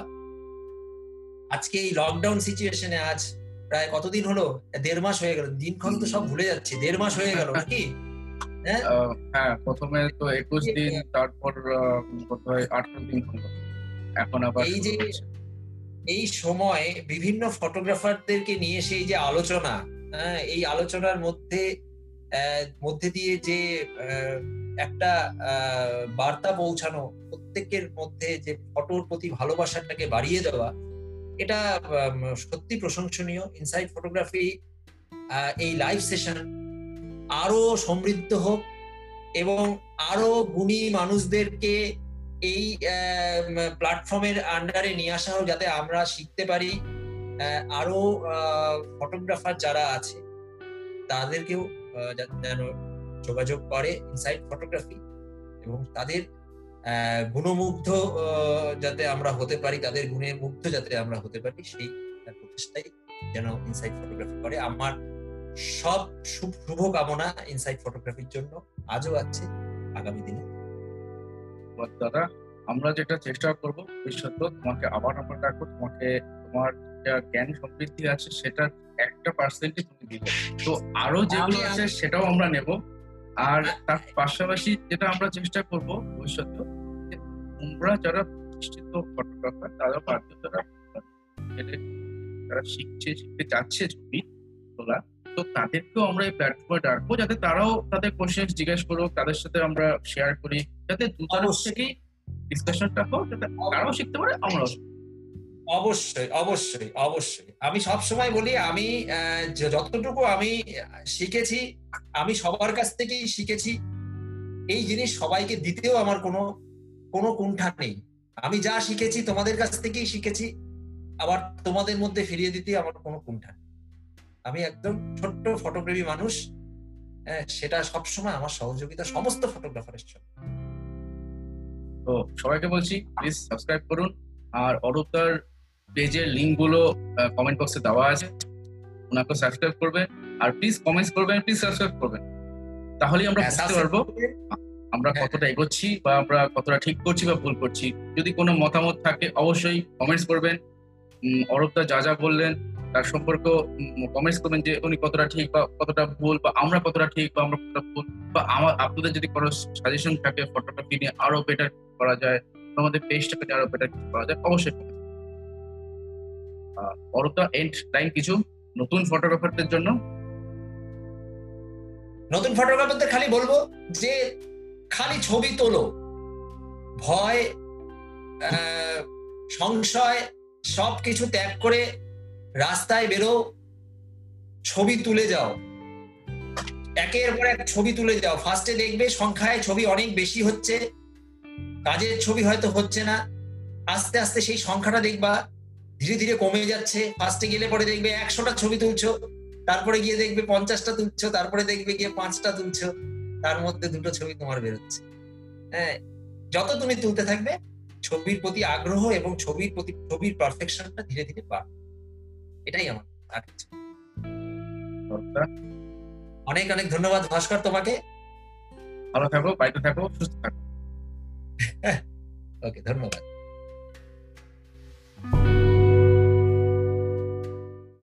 আজকে এই লকডাউন সিচুয়েশনে আজ প্রায় কতদিন হলো? দেড় মাস হয়ে গেল। দিনক্ষণ তো সব ভুলে যাচ্ছে। দেড় মাস হয়ে গেল নাকি? আহ, হ্যাঁ প্রথমে তো একুশ দিন তারপর আঠারো দিন হলো। এখন আবার এই যে- এই সময় বিভিন্ন ফটোগ্রাফারদেরকে নিয়ে সেই যে আলোচনা হ্যাঁ, এই আলোচনার মধ্যে মধ্যে দিয়ে যে একটা আহ, বার্তা পৌঁছানো প্রত্যেকের মধ্যে যে ফটোর প্রতি ভালোবাসাটাকে বাড়িয়ে দেওয়া এটা সত্যি প্রশংসনীয়। ইনসাইড ফটোগ্রাফি এই লাইভ সেশন আরও সমৃদ্ধ হোক এবং আরও গুণী মানুষদেরকে এই প্ল্যাটফর্মের আন্ডারে নিয়ে আসা হোক যাতে আমরা শিখতে পারি আরও ফটোগ্রাফার যারা আছে তাদেরকেও যেন যোগাযোগ করে ইনসাইড ফটোগ্রাফি এবং তাদের গুণমুগ্ধ যাতে আমরা হতে পারি তাদের গুণে মুগ্ধ যাতে আমরা হতে পারি সেই প্রচেষ্টাই যেন ইনসাইড ফটোগ্রাফি করে। আমার সব শুভ কামনা ইনসাইড ফটোগ্রাফির জন্য আজও আছে আগামী দিনে। দাদা। আমরা যেটা চেষ্টা করব ভবিষ্যতে তোমাকে আবার আমরা ডাকবো তোমাকে তোমার যা জ্ঞান সমৃদ্ধি আছে সেটা একটা পার্সেন্টই তুমি দিবে। তো আরও যেগুলো আছে সেটাও আমরা নেব। আর তার পাশাপাশি যেটা আমরা চেষ্টা করব ভবিষ্যতে তোমরা যারা প্রতিষ্ঠিত ফটোগ্রাফার তারা বাধ্য যারা ছেলে যারা শিখছে শিখতে যাচ্ছে ছবি তোলা তো তাদেরকেও আমরা এই প্ল্যাটফর্মে ডাকবো যাতে তারাও তাদের কোশ্চেন জিজ্ঞেস করুক তাদের সাথে আমরা শেয়ার করি যাতে অবশ্যই। থেকেই ডিসকাশনটা হোক যাতে তারাও শিখতে পারে আমরাও অবশ্যই অবশ্যই অবশ্যই। আমি সব সময় বলি আমি যতটুকু আমি শিখেছি আমি সবার কাছ থেকেই শিখেছি। এই জিনিস সবাইকে দিতেও আমার কোনো কোনো কুণ্ঠা নেই। আমি যা শিখেছি তোমাদের কাছ থেকেই শিখেছি আবার তোমাদের মধ্যে ফিরিয়ে দিতে আমার কোনো কুণ্ঠা নেই। আমি একদম ছোট্ট ফটোগ্রাফি মানুষ হ্যাঁ, সেটা সবসময় আমার সহযোগিতা সমস্ত ফটোগ্রাফারের সঙ্গে তো সবাইকে বলছি প্লিজ সাবস্ক্রাইব করুন আর অরূপদার পেজের লিঙ্কগুলো কমেন্ট বক্সে দেওয়া আছে ওনাকে সাবস্ক্রাইব করবেন আর প্লিজ কমেন্টস করবেন প্লিজ সাবস্ক্রাইব করবেন। তাহলেই আমরা হ্যাঁ, বুঝতে পারব। আমরা হ্যাঁ। কতটা এগোচ্ছি বা আমরা কতটা ঠিক করছি বা ভুল করছি। যদি কোনো মতামত থাকে অবশ্যই কমেন্টস করবেন। অরূপদা যা যা বললেন তার সম্পর্কে কমেন্টস করবেন যে উনি কতটা ঠিক বা কতটা ভুল বা আমরা কতটা ঠিক বা আমরা কতটা ভুল বা আমার আপনাদের যদি কোনো সাজেশন থাকে ফটোগ্রাফি নিয়ে আরও বেটার করা যায় আমাদের পেজটাকে আরও বেটার করা যায় অবশ্যই অরূপদা এন্ড টাইম কিছু নতুন ফটোগ্রাফারদের জন্য? নতুন ফটোগ্রাফারদের খালি বলব যে খালি ছবি তোলো। ভয় সংশয়, সবকিছু ত্যাগ করে রাস্তায় বেরো, ছবি তুলে যাও। একের পর এক ছবি তুলে যাও। ফার্স্টে দেখবে সংখ্যায় ছবি অনেক বেশি হচ্ছে। কাজের ছবি হয়তো হচ্ছে না। আস্তে আস্তে সেই সংখ্যাটা দেখবা, ধীরে ধীরে কমে যাচ্ছে। ফার্স্টে গেলে পরে দেখবে একশোটা ছবি তুলছো, তারপরে গিয়ে দেখবে পঞ্চাশটা তুলছো, তারপরে দেখবে গিয়ে পাঁচটা তুলছো। তার মধ্যে দুটো ছবি তোমার বেরোচ্ছে। হ্যাঁ যত তুমি তুলতে থাকবে ছবির প্রতি আগ্রহ এবং ছবির প্রতি ছবির পারফেকশনটা ধীরে ধীরে বাড়বে। এটাই আমার আর কিছু অনেক অনেক ধন্যবাদ ভাস্কর তোমাকে। ভালো থাকো বাড়িতে থাকো সুস্থ থাকো। ওকে ধন্যবাদ।